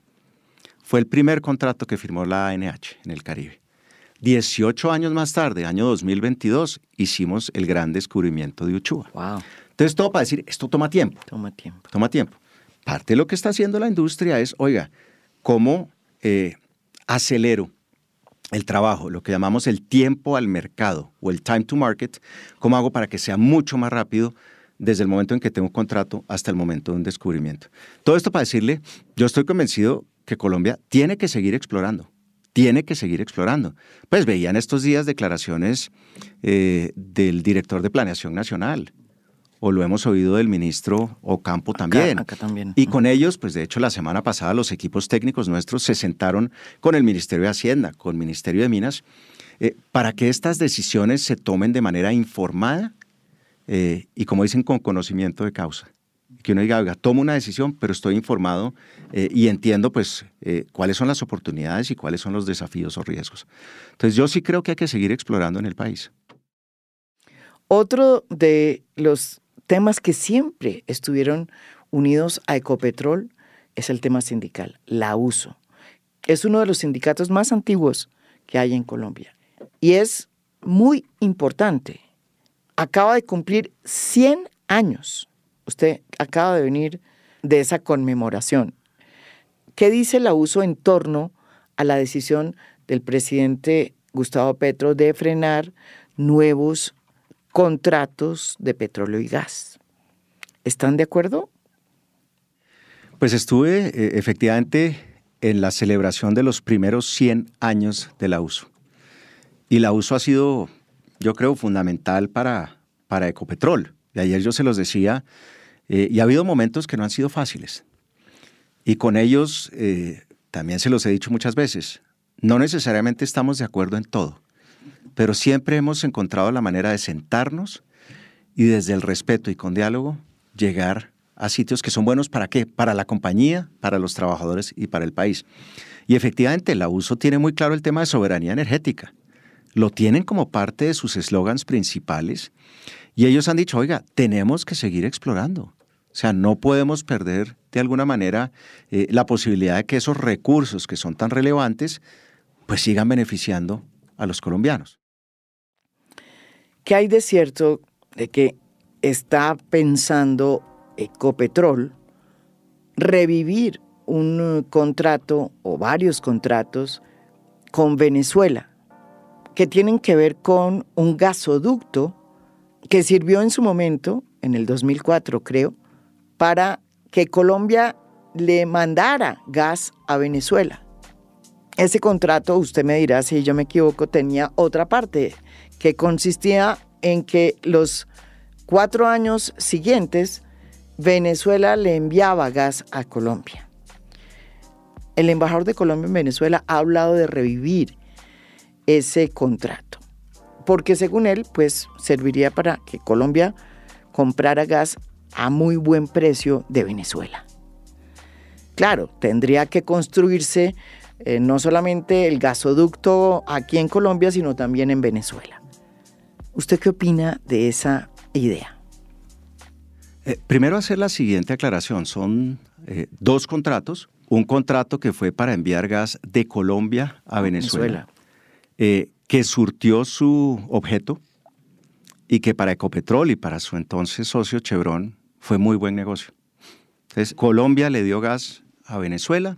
Fue el primer contrato que firmó la ANH en el Caribe. 18 años más tarde, año 2022, hicimos el gran descubrimiento de Uchua. Wow. Entonces, todo para decir, esto toma tiempo. Toma tiempo. Toma tiempo. Parte de lo que está haciendo la industria es, oiga, ¿cómo eh, acelero el trabajo, lo que llamamos el tiempo al mercado o el time to market? ¿Cómo hago para que sea mucho más rápido desde el momento en que tengo un contrato hasta el momento de un descubrimiento? Todo esto para decirle, yo estoy convencido que Colombia tiene que seguir explorando tiene que seguir explorando. Pues veían estos días declaraciones eh, del director de Planeación Nacional, o lo hemos oído del ministro Ocampo también. Acá también. Y con ellos, pues de hecho la semana pasada los equipos técnicos nuestros se sentaron con el Ministerio de Hacienda, con el Ministerio de Minas, eh, para que estas decisiones se tomen de manera informada eh, y como dicen, con conocimiento de causa. Que uno diga, oiga, tomo una decisión, pero estoy informado eh, y entiendo pues cuáles son las oportunidades y cuáles son los desafíos o riesgos. Entonces yo sí creo que hay que seguir explorando en el país. Otro de los temas que siempre estuvieron unidos a Ecopetrol es el tema sindical, la USO. Es uno de los sindicatos más antiguos que hay en Colombia y es muy importante. Acaba de cumplir 100 años. Usted acaba de venir de esa conmemoración. ¿Qué dice la USO en torno a la decisión del presidente Gustavo Petro de frenar nuevos contratos de petróleo y gas. ¿Están de acuerdo? Pues estuve eh, efectivamente en la celebración de los primeros 100 años de la USO. Y la USO ha sido, yo creo, fundamental para, para Ecopetrol. De ayer yo se los decía, eh, y ha habido momentos que no han sido fáciles. Y con ellos, eh, también se los he dicho muchas veces, no necesariamente estamos de acuerdo en todo pero siempre hemos encontrado la manera de sentarnos y desde el respeto y con diálogo llegar a sitios que son buenos para qué? Para la compañía, para los trabajadores y para el país. Y efectivamente, la USO tiene muy claro el tema de soberanía energética. Lo tienen como parte de sus eslogans principales y ellos han dicho, oiga, tenemos que seguir explorando. O sea, no podemos perder de alguna manera eh, la posibilidad de que esos recursos que son tan relevantes pues sigan beneficiando a los colombianos. ¿Qué hay de cierto de que está pensando Ecopetrol revivir un contrato o varios contratos con Venezuela que tienen que ver con un gasoducto que sirvió en su momento, en el 2004 creo, para que Colombia le mandara gas a Venezuela. Ese contrato, usted me dirá si yo me equivoco, tenía otra parte que consistía en que los cuatro años siguientes Venezuela le enviaba gas a Colombia. El embajador de Colombia en Venezuela ha hablado de revivir ese contrato, porque según él, pues serviría para que Colombia comprara gas a muy buen precio de Venezuela. Claro, tendría que construirse eh, no solamente el gasoducto aquí en Colombia, sino también en Venezuela. ¿Usted qué opina de esa idea? Eh, primero hacer la siguiente aclaración. Son eh, dos contratos. Un contrato que fue para enviar gas de Colombia a Venezuela, eh, que surtió su objeto y que para Ecopetrol y para su entonces socio Chevron fue muy buen negocio. Entonces, Colombia le dio gas a Venezuela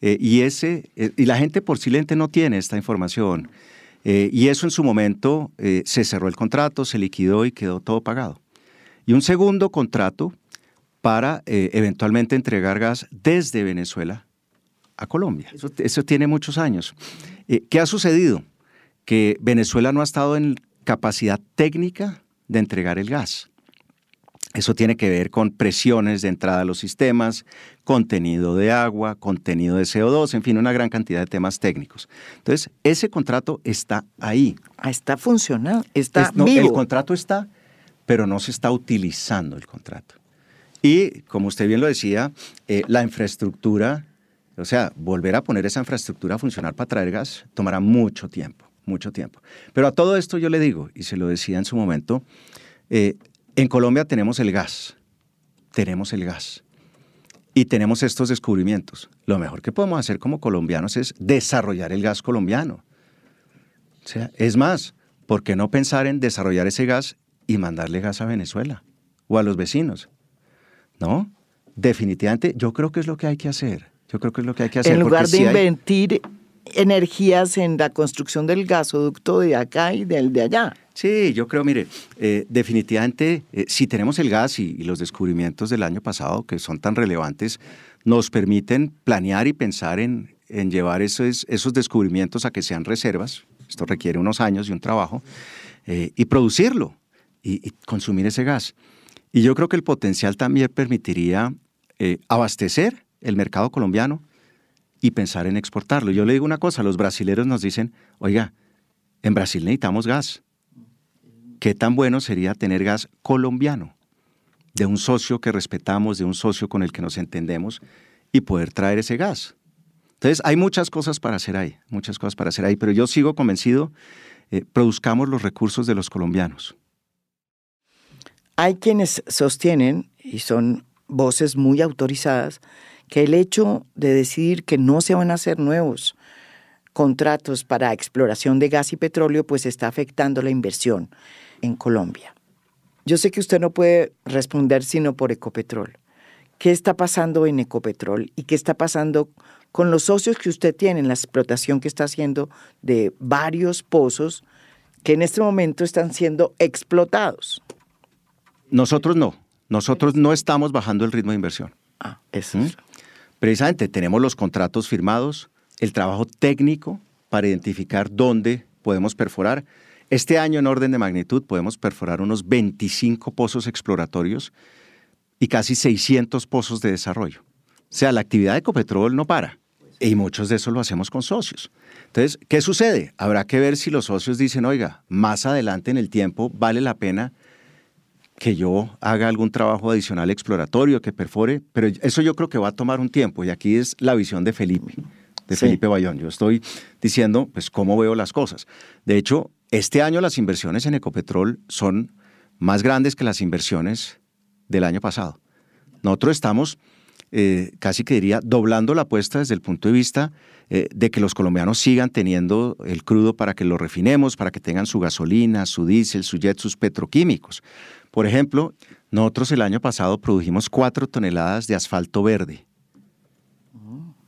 y, ese, y la gente por silente no tiene esta información. Eh, y eso en su momento eh, se cerró el contrato, se liquidó y quedó todo pagado. Y un segundo contrato para eh, eventualmente entregar gas desde Venezuela a Colombia. Eso, eso tiene muchos años. ¿Qué ha sucedido? Que Venezuela no ha estado en capacidad técnica de entregar el gas. Eso tiene que ver con presiones de entrada a los sistemas, contenido de agua, contenido de CO2, en fin, una gran cantidad de temas técnicos. Entonces, ese contrato está ahí. Ah, está funcionando, está vivo. El contrato está, pero no se está utilizando el contrato. Y, como usted bien lo decía, eh, la infraestructura O sea, volver a poner esa infraestructura a funcionar para traer gas tomará mucho tiempo, mucho tiempo. Pero a todo esto yo le digo, y se lo decía en su momento, eh, en Colombia tenemos el gas, tenemos el gas y tenemos estos descubrimientos. Lo mejor que podemos hacer como colombianos es desarrollar el gas colombiano. O sea, es más, ¿por qué no pensar en desarrollar ese gas y mandarle gas a Venezuela o a los vecinos? ¿No? Definitivamente, yo creo que es lo que hay que hacer. Yo creo que es lo que hay que hacer. En lugar de invertir energías en la construcción del gasoducto de acá y del de allá. Sí, yo creo, mire, eh, definitivamente, eh, si tenemos el gas y, los descubrimientos del año pasado, que son tan relevantes, nos permiten planear y pensar en, llevar esos, esos descubrimientos a que sean reservas. Esto requiere unos años y un trabajo, eh, y producirlo y, consumir ese gas. Y yo creo que el potencial también permitiría abastecer el mercado colombiano y pensar en exportarlo. Yo le digo una cosa, los brasileros nos dicen, oiga, en Brasil necesitamos gas. ¿Qué tan bueno sería tener gas colombiano? De un socio que respetamos, de un socio con el que nos entendemos y poder traer ese gas. Entonces, hay muchas cosas para hacer ahí, muchas cosas para hacer ahí, pero yo sigo convencido, eh, produzcamos los recursos de los colombianos. Hay quienes sostienen, y son voces muy autorizadas, que el hecho de decidir que no se van a hacer nuevos contratos para exploración de gas y petróleo, pues está afectando la inversión en Colombia. Yo sé que usted no puede responder sino por Ecopetrol. ¿Qué está pasando en Ecopetrol y qué está pasando con los socios que usted tiene en la explotación que está haciendo de varios pozos que en este momento están siendo explotados? Nosotros no. Nosotros no estamos bajando el ritmo de inversión. Ah, eso es. Precisamente tenemos los contratos firmados, el trabajo técnico para identificar dónde podemos perforar. Este año, en orden de magnitud, podemos perforar unos 25 pozos exploratorios y casi 600 pozos de desarrollo. O sea, la actividad de Ecopetrol no para. Y muchos de eso lo hacemos con socios. Entonces, ¿qué sucede? Habrá que ver si los socios dicen, oiga, más adelante en el tiempo vale la pena que yo haga algún trabajo adicional exploratorio, que perfore, pero eso yo creo que va a tomar un tiempo y aquí es la visión de Felipe, de Felipe Bayón. Yo estoy diciendo, pues, cómo veo las cosas. De hecho, este año las inversiones en Ecopetrol son más grandes que las inversiones del año pasado. Nosotros estamos, eh, casi que diría, doblando la apuesta desde el punto de vista eh, de que los colombianos sigan teniendo el crudo para que lo refinemos, para que tengan su gasolina, su diésel, su jet, sus petroquímicos. Por ejemplo, nosotros el año pasado produjimos cuatro toneladas de asfalto verde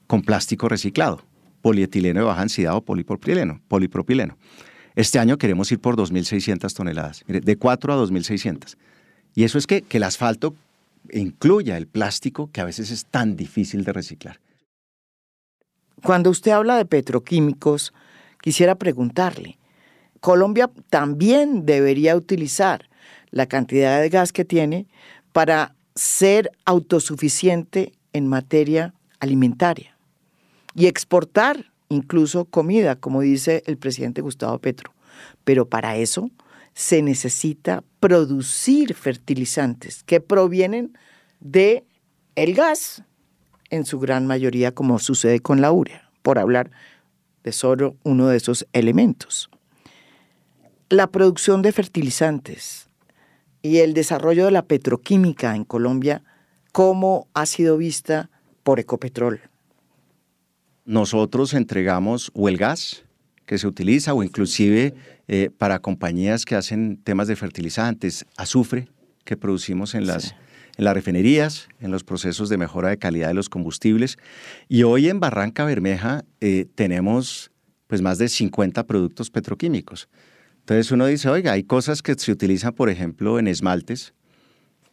con plástico reciclado, polietileno de baja densidad o polipropileno. polipropileno. Este año queremos ir por 2.600 toneladas, de 4 a 2.600. Y eso es que, que el asfalto incluya el plástico que a veces es tan difícil de reciclar. Cuando usted habla de petroquímicos, quisiera preguntarle, Colombia también debería utilizar la cantidad de gas que tiene para ser autosuficiente en materia alimentaria y exportar incluso comida, como dice el presidente Gustavo Petro. Pero para eso se necesita producir fertilizantes que provienen de el gas, en su gran mayoría, como sucede con la urea, por hablar de solo uno de esos elementos. La producción de fertilizantes y el desarrollo de la petroquímica en Colombia, ¿cómo ha sido vista por Ecopetrol? Nosotros entregamos o el gas que se utiliza o inclusive eh, para compañías que hacen temas de fertilizantes, azufre que producimos en las, en las refinerías, en los procesos de mejora de calidad de los combustibles. Y hoy en Barranca Bermeja eh, tenemos pues más de 50 productos petroquímicos. Entonces uno dice, oiga, hay cosas que se utilizan, por ejemplo, en esmaltes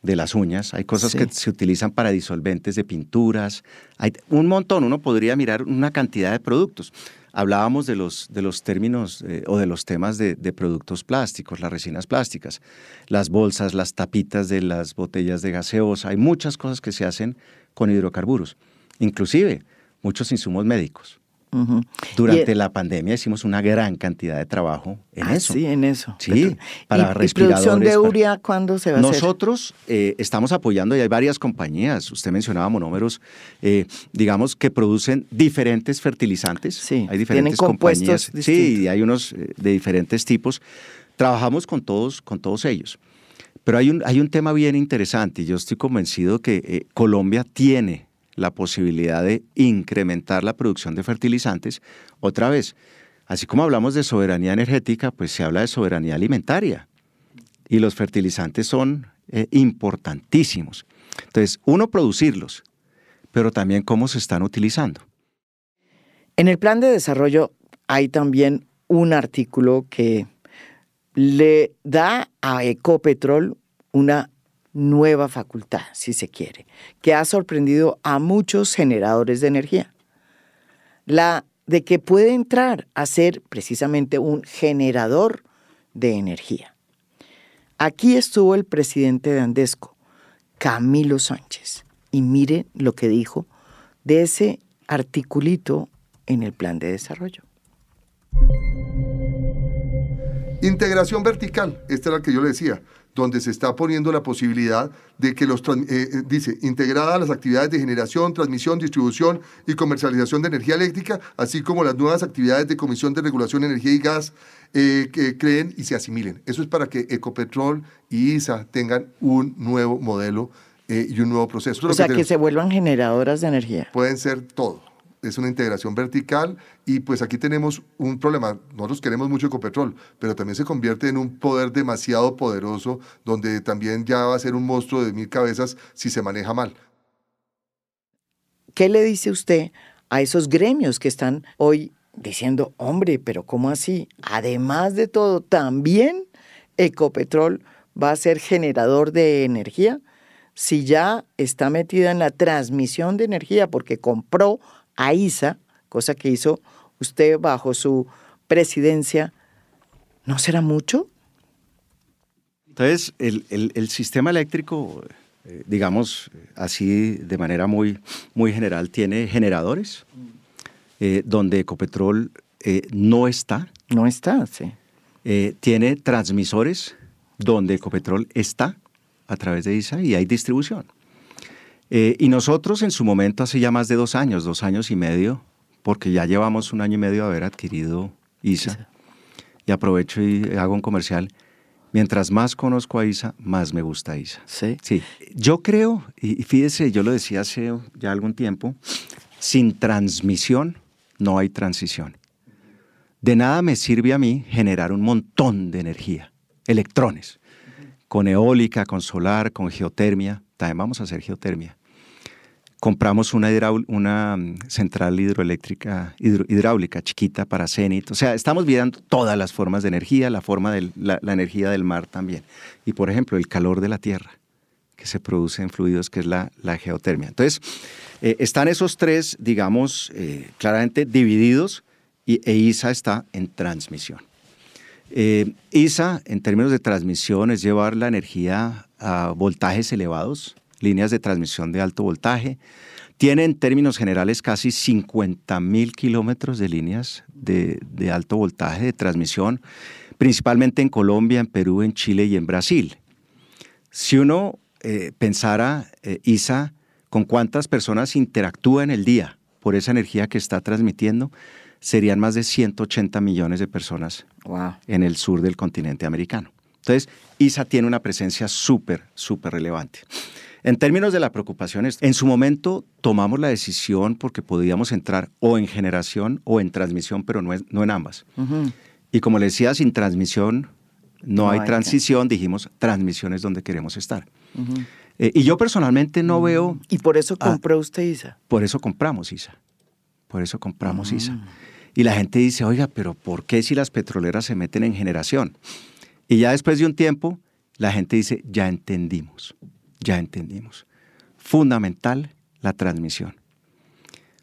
de las uñas, hay cosas que se utilizan para disolventes de pinturas, hay un montón, uno podría mirar una cantidad de productos. Hablábamos de los, de los términos eh, o de los temas de, de, productos plásticos, las resinas plásticas, las bolsas, las tapitas de las botellas de gaseosa, hay muchas cosas que se hacen con hidrocarburos, inclusive muchos insumos médicos. Durante la pandemia hicimos una gran cantidad de trabajo en ah, eso. Sí, en eso. Sí, para ¿Y, respiradores. ¿Y producción de urea cuándo se va a hacer? Nosotros eh, estamos apoyando y hay varias compañías, usted mencionaba monómeros, eh, digamos, que producen diferentes fertilizantes. Sí, hay diferentes compañías. Sí, hay unos eh, de diferentes tipos. Trabajamos con todos, con todos ellos. Pero hay un, hay un tema bien interesante y yo estoy convencido que Colombia tiene la posibilidad de incrementar la producción de fertilizantes. Otra vez, así como hablamos de soberanía energética, pues se habla de soberanía alimentaria. Y los fertilizantes son eh, importantísimos. Entonces, uno, producirlos, pero también cómo se están utilizando. En el plan de desarrollo hay también un artículo que le da a Ecopetrol una nueva facultad, si se quiere, que ha sorprendido a muchos generadores de energía. La de que puede entrar a ser precisamente un generador de energía. Aquí estuvo el presidente de Andesco, Camilo Sánchez, y mire lo que dijo de ese articulito en el plan de desarrollo. Integración vertical, esta era la que yo le decía donde se está poniendo la posibilidad de que los, eh, eh, dice, integrada a las actividades de generación, transmisión, distribución y comercialización de energía eléctrica, así como las nuevas actividades de Comisión de Regulación de Energía y Gas, eh, que creen y se asimilen. Eso es para que Ecopetrol y ISA tengan un nuevo modelo y un nuevo proceso. O sea, que se vuelvan generadoras de energía. Pueden ser todo es una integración vertical y pues aquí tenemos un problema. Nosotros queremos mucho Ecopetrol, pero también se convierte en un poder demasiado poderoso donde también ya va a ser un monstruo de mil cabezas si se maneja mal. ¿Qué le dice usted a esos gremios que están hoy diciendo, hombre, pero ¿cómo así? Además de todo, también Ecopetrol va a ser generador de energía si ya está metida en la transmisión de energía porque compró a ISA, cosa que hizo usted bajo su presidencia, ¿no será mucho? Entonces, el, sistema eléctrico, eh, digamos así de manera muy, muy general, tiene generadores, eh, donde Ecopetrol eh, no está. No está, sí. tiene transmisores, donde Ecopetrol está a través de ISA y hay distribución. Eh, y nosotros en su momento, hace ya más de dos años, dos años y medio, porque ya llevamos un año y medio de haber adquirido ISA, y aprovecho y hago un comercial, mientras más conozco a ISA, más me gusta ISA. Sí. Sí. Yo creo, y fíjese, yo lo decía hace ya algún tiempo, sin transmisión no hay transición. De nada me sirve a mí generar un montón de energía, electrones, con eólica, con solar, con geotermia, también vamos a hacer geotermia. Compramos una, mm, central hidroeléctrica hidráulica chiquita para Zenit. O sea, estamos viendo todas las formas de energía, la forma de la, energía del mar también. Y por ejemplo, el calor de la tierra que se produce en fluidos, que es la, geotermia. Entonces, eh, están esos tres, digamos, eh, claramente divididos y, e ISA está en transmisión. Eh, ISA, en términos de transmisión, es llevar la energía a voltajes elevados, líneas de transmisión de alto voltaje. Tiene en términos generales casi 50 mil kilómetros de líneas de, alto voltaje de transmisión, principalmente en Colombia, en Perú, en Chile y en Brasil. Si uno eh, pensara, eh, ISA, con cuántas personas interactúa en el día por esa energía que está transmitiendo, serían más de 180 millones de personas en el sur del continente americano. Entonces, ISA tiene una presencia súper, súper relevante. En términos de la preocupación, en su momento tomamos la decisión porque podíamos entrar o en generación o en transmisión, pero no, no en ambas. Y como le decía, sin transmisión no, hay, transición, dijimos, transmisión es donde queremos estar. Eh, y yo personalmente no veo... ¿Y por eso compró usted ISA? Por eso compramos ISA. Por eso compramos ISA. Y la gente dice, oiga, pero ¿por qué si las petroleras se meten en generación? Y ya después de un tiempo, la gente dice, ya entendimos, ya entendimos. Fundamental la transmisión.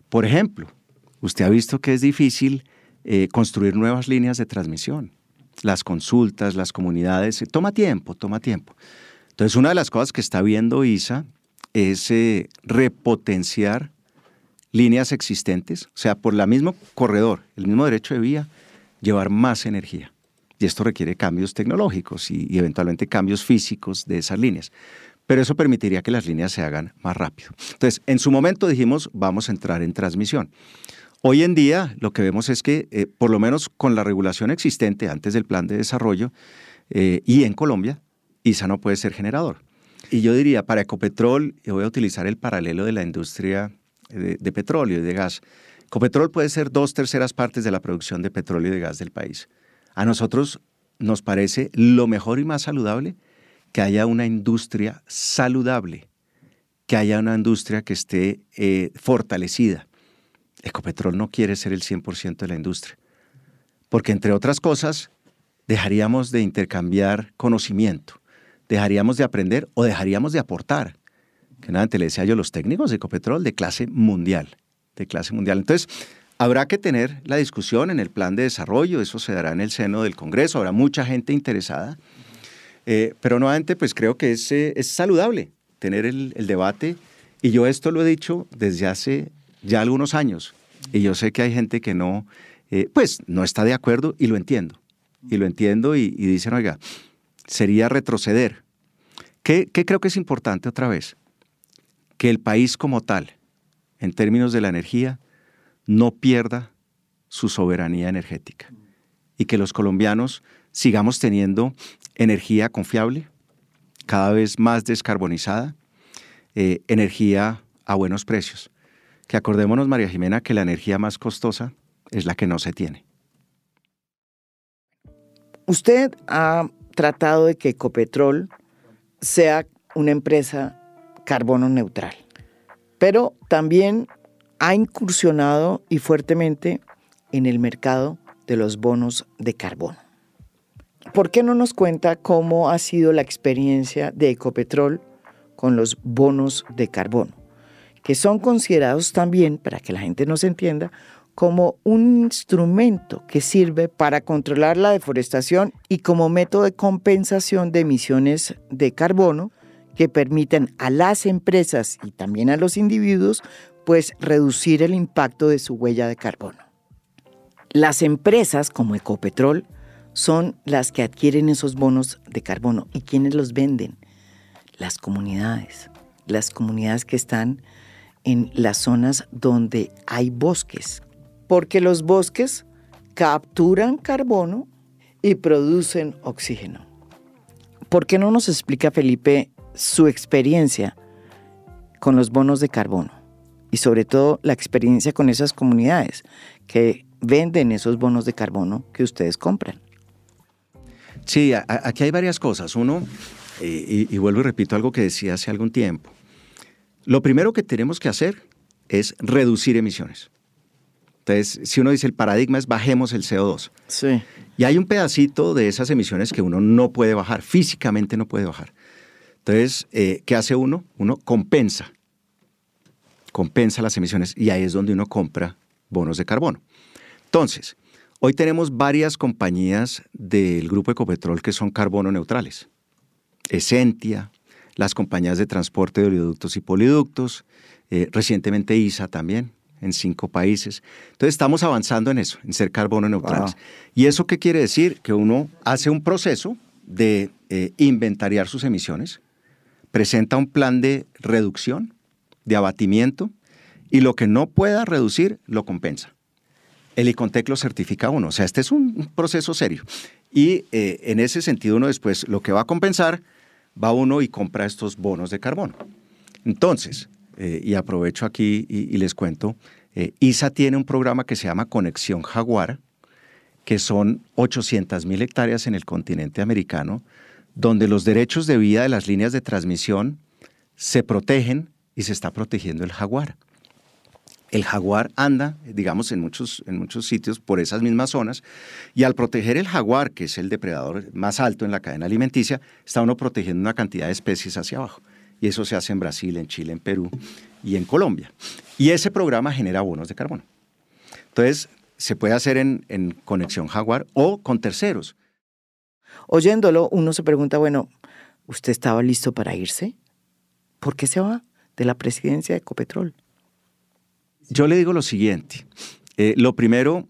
Por ejemplo, usted ha visto que es difícil eh, construir nuevas líneas de transmisión. Las consultas, las comunidades, eh, toma tiempo, toma tiempo. Entonces, una de las cosas que está viendo ISA es eh, repotenciar líneas existentes, o sea, por el mismo corredor, el mismo derecho de vía, llevar más energía. Y esto requiere cambios tecnológicos y, eventualmente cambios físicos de esas líneas. Pero eso permitiría que las líneas se hagan más rápido. Entonces, en su momento dijimos, vamos a entrar en transmisión. Hoy en día lo que vemos es que, eh, por lo menos con la regulación existente antes del plan de desarrollo eh, y en Colombia, ISA no puede ser generador. Y yo diría, para Ecopetrol, y voy a utilizar el paralelo de la industria de, petróleo y de gas. Ecopetrol puede ser dos terceras partes de la producción de petróleo y de gas del país. A nosotros nos parece lo mejor y más saludable que haya una industria saludable, que haya una industria que esté eh, fortalecida. Ecopetrol no quiere ser el 100% de la industria, porque entre otras cosas, dejaríamos de intercambiar conocimiento dejaríamos de aprender o dejaríamos de aportar. Que nada, te le decía yo, los técnicos de Ecopetrol de clase mundial, de clase mundial. Entonces, habrá que tener la discusión en el plan de desarrollo, eso se dará en el seno del Congreso, habrá mucha gente interesada, eh, pero nuevamente pues creo que es, eh, es saludable tener el, debate y yo esto lo he dicho desde hace ya algunos años y yo sé que hay gente que no, eh, pues no está de acuerdo y lo entiendo, y lo entiendo y, y dicen, oiga, sería retroceder. ¿Qué, creo que es importante otra vez? Que el país como tal, en términos de la energía, no pierda su soberanía energética y que los colombianos sigamos teniendo energía confiable, cada vez más descarbonizada, eh, energía a buenos precios. Que acordémonos, María Jimena, que la energía más costosa es la que no se tiene. Usted ha tratado de que Ecopetrol sea una empresa carbono neutral, pero también ha incursionado y fuertemente en el mercado de los bonos de carbono. ¿Por qué no nos cuenta cómo ha sido la experiencia de Ecopetrol con los bonos de carbono? Que son considerados también, para que la gente nos entienda, como un instrumento que sirve para controlar la deforestación y como método de compensación de emisiones de carbono que permiten a las empresas y también a los individuos pues reducir el impacto de su huella de carbono. Las empresas como Ecopetrol son las que adquieren esos bonos de carbono y quienes los venden, las comunidades, las comunidades que están en las zonas donde hay bosques, porque los bosques capturan carbono y producen oxígeno. ¿Por qué no nos explica Felipe su experiencia con los bonos de carbono? Y sobre todo la experiencia con esas comunidades que venden esos bonos de carbono que ustedes compran. Sí, aquí hay varias cosas. Uno, y, y vuelvo y repito algo que decía hace algún tiempo. Lo primero que tenemos que hacer es reducir emisiones. Entonces, si uno dice el paradigma es bajemos el CO2. Sí. Y hay un pedacito de esas emisiones que uno no puede bajar, físicamente no puede bajar. Entonces, eh, ¿qué hace uno? Uno compensa, compensa las emisiones y ahí es donde uno compra bonos de carbono. Entonces, hoy tenemos varias compañías del grupo Ecopetrol que son carbono neutrales. Essentia, las compañías de transporte de oleoductos y poliductos, eh, recientemente ISA también, en cinco países. Entonces estamos avanzando en eso, en ser carbono neutrales. ¿Y eso qué quiere decir? Que uno hace un proceso de eh, inventariar sus emisiones, presenta un plan de reducción, de abatimiento, y lo que no pueda reducir lo compensa. El ICONTEC lo certifica uno, o sea, este es un, proceso serio. Y eh, en ese sentido uno después lo que va a compensar, va uno y compra estos bonos de carbono. Entonces, eh, y aprovecho aquí y, les cuento, eh, ISA tiene un programa que se llama Conexión Jaguar, que son 800 mil hectáreas en el continente americano, donde los derechos de vida de las líneas de transmisión se protegen y se está protegiendo el jaguar. El jaguar anda, digamos, en muchos, en muchos sitios por esas mismas zonas, y al proteger el jaguar, que es el depredador más alto en la cadena alimenticia, está uno protegiendo una cantidad de especies hacia abajo y eso se hace en Brasil, en Chile, en Perú y en Colombia. Y ese programa genera bonos de carbono. Entonces, se puede hacer en, conexión Jaguar o con terceros. Oyéndolo, uno se pregunta, bueno, ¿usted estaba listo para irse? ¿Por qué se va de la presidencia de Ecopetrol? Yo le digo lo siguiente. Eh, lo primero,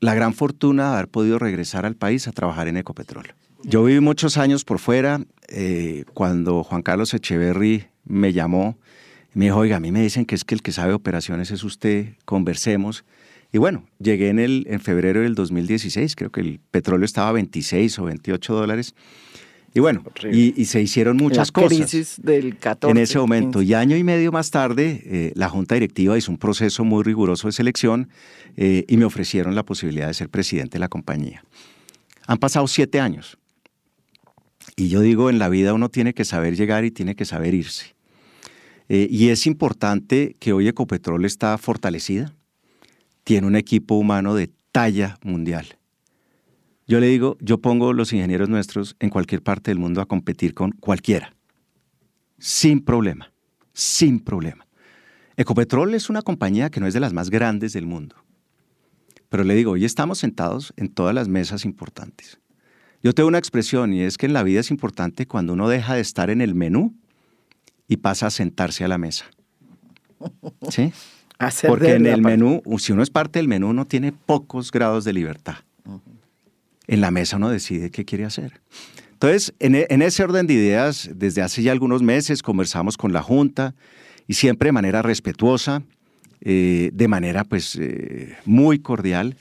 la gran fortuna de haber podido regresar al país a trabajar en Ecopetrol. Yo viví muchos años por fuera. Eh, cuando Juan Carlos Echeverry me llamó, me dijo, oiga, a mí me dicen que es que el que sabe operaciones es usted, conversemos. Y bueno, llegué en, el, en febrero del 2016, creo que el petróleo estaba a 26 o 28 dólares. Y bueno, y, se hicieron muchas la cosas. crisis del 14. En ese momento. Y año y medio más tarde, eh, la Junta Directiva hizo un proceso muy riguroso de selección eh, y me ofrecieron la posibilidad de ser presidente de la compañía. Han pasado siete años. Y yo digo, en la vida uno tiene que saber llegar y tiene que saber irse. Eh, y es importante que hoy Ecopetrol está fortalecida, tiene un equipo humano de talla mundial. Yo le digo, yo pongo los ingenieros nuestros en cualquier parte del mundo a competir con cualquiera, sin problema, sin problema. Ecopetrol es una compañía que no es de las más grandes del mundo, pero le digo, hoy estamos sentados en todas las mesas importantes. Yo tengo una expresión y es que en la vida es importante cuando uno deja de estar en el menú y pasa a sentarse a la mesa. ¿Sí? Porque en el menú, si uno es parte del menú, uno tiene pocos grados de libertad. En la mesa uno decide qué quiere hacer. Entonces, en, e, ese orden de ideas, desde hace ya algunos meses conversamos con la Junta y siempre de manera respetuosa, eh, de manera pues eh, muy cordial,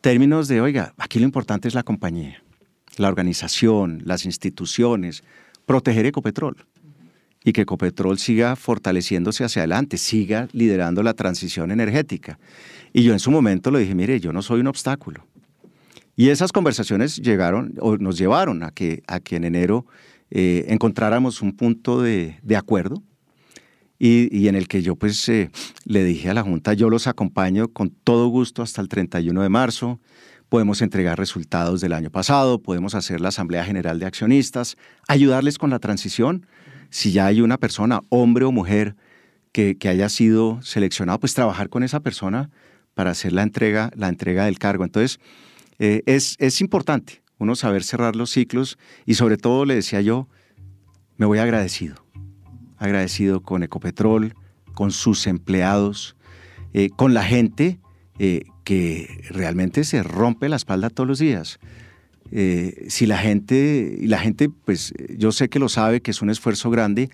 términos de, oiga, aquí lo importante es la compañía, la organización, las instituciones, proteger Ecopetrol y que Ecopetrol siga fortaleciéndose hacia adelante, siga liderando la transición energética. Y yo en su momento le dije, mire, yo no soy un obstáculo. Y esas conversaciones llegaron o nos llevaron a que, a que en enero eh, encontráramos un punto de, acuerdo y, en el que yo pues eh, le dije a la Junta, yo los acompaño con todo gusto hasta el 31 de marzo, podemos entregar resultados del año pasado, podemos hacer la Asamblea General de Accionistas, ayudarles con la transición si ya hay una persona, hombre o mujer, que, haya sido seleccionado, pues trabajar con esa persona para hacer la entrega, la entrega del cargo. Entonces, eh, es, es importante uno saber cerrar los ciclos y sobre todo, le decía yo, me voy agradecido, agradecido con Ecopetrol, con sus empleados, eh, con la gente eh, que realmente se rompe la espalda todos los días. Eh, si la gente, y la gente, pues yo sé que lo sabe, que es un esfuerzo grande,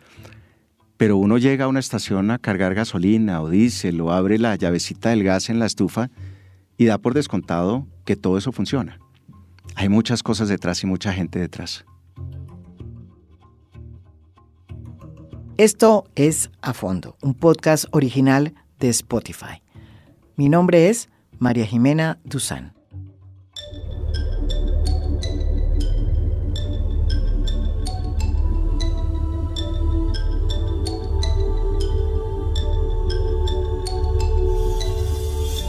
pero uno llega a una estación a cargar gasolina o diésel o abre la llavecita del gas en la estufa y da por descontado que todo eso funciona. Hay muchas cosas detrás y mucha gente detrás. Esto es A Fondo, un podcast original de Spotify. Mi nombre es María Jimena Duzán.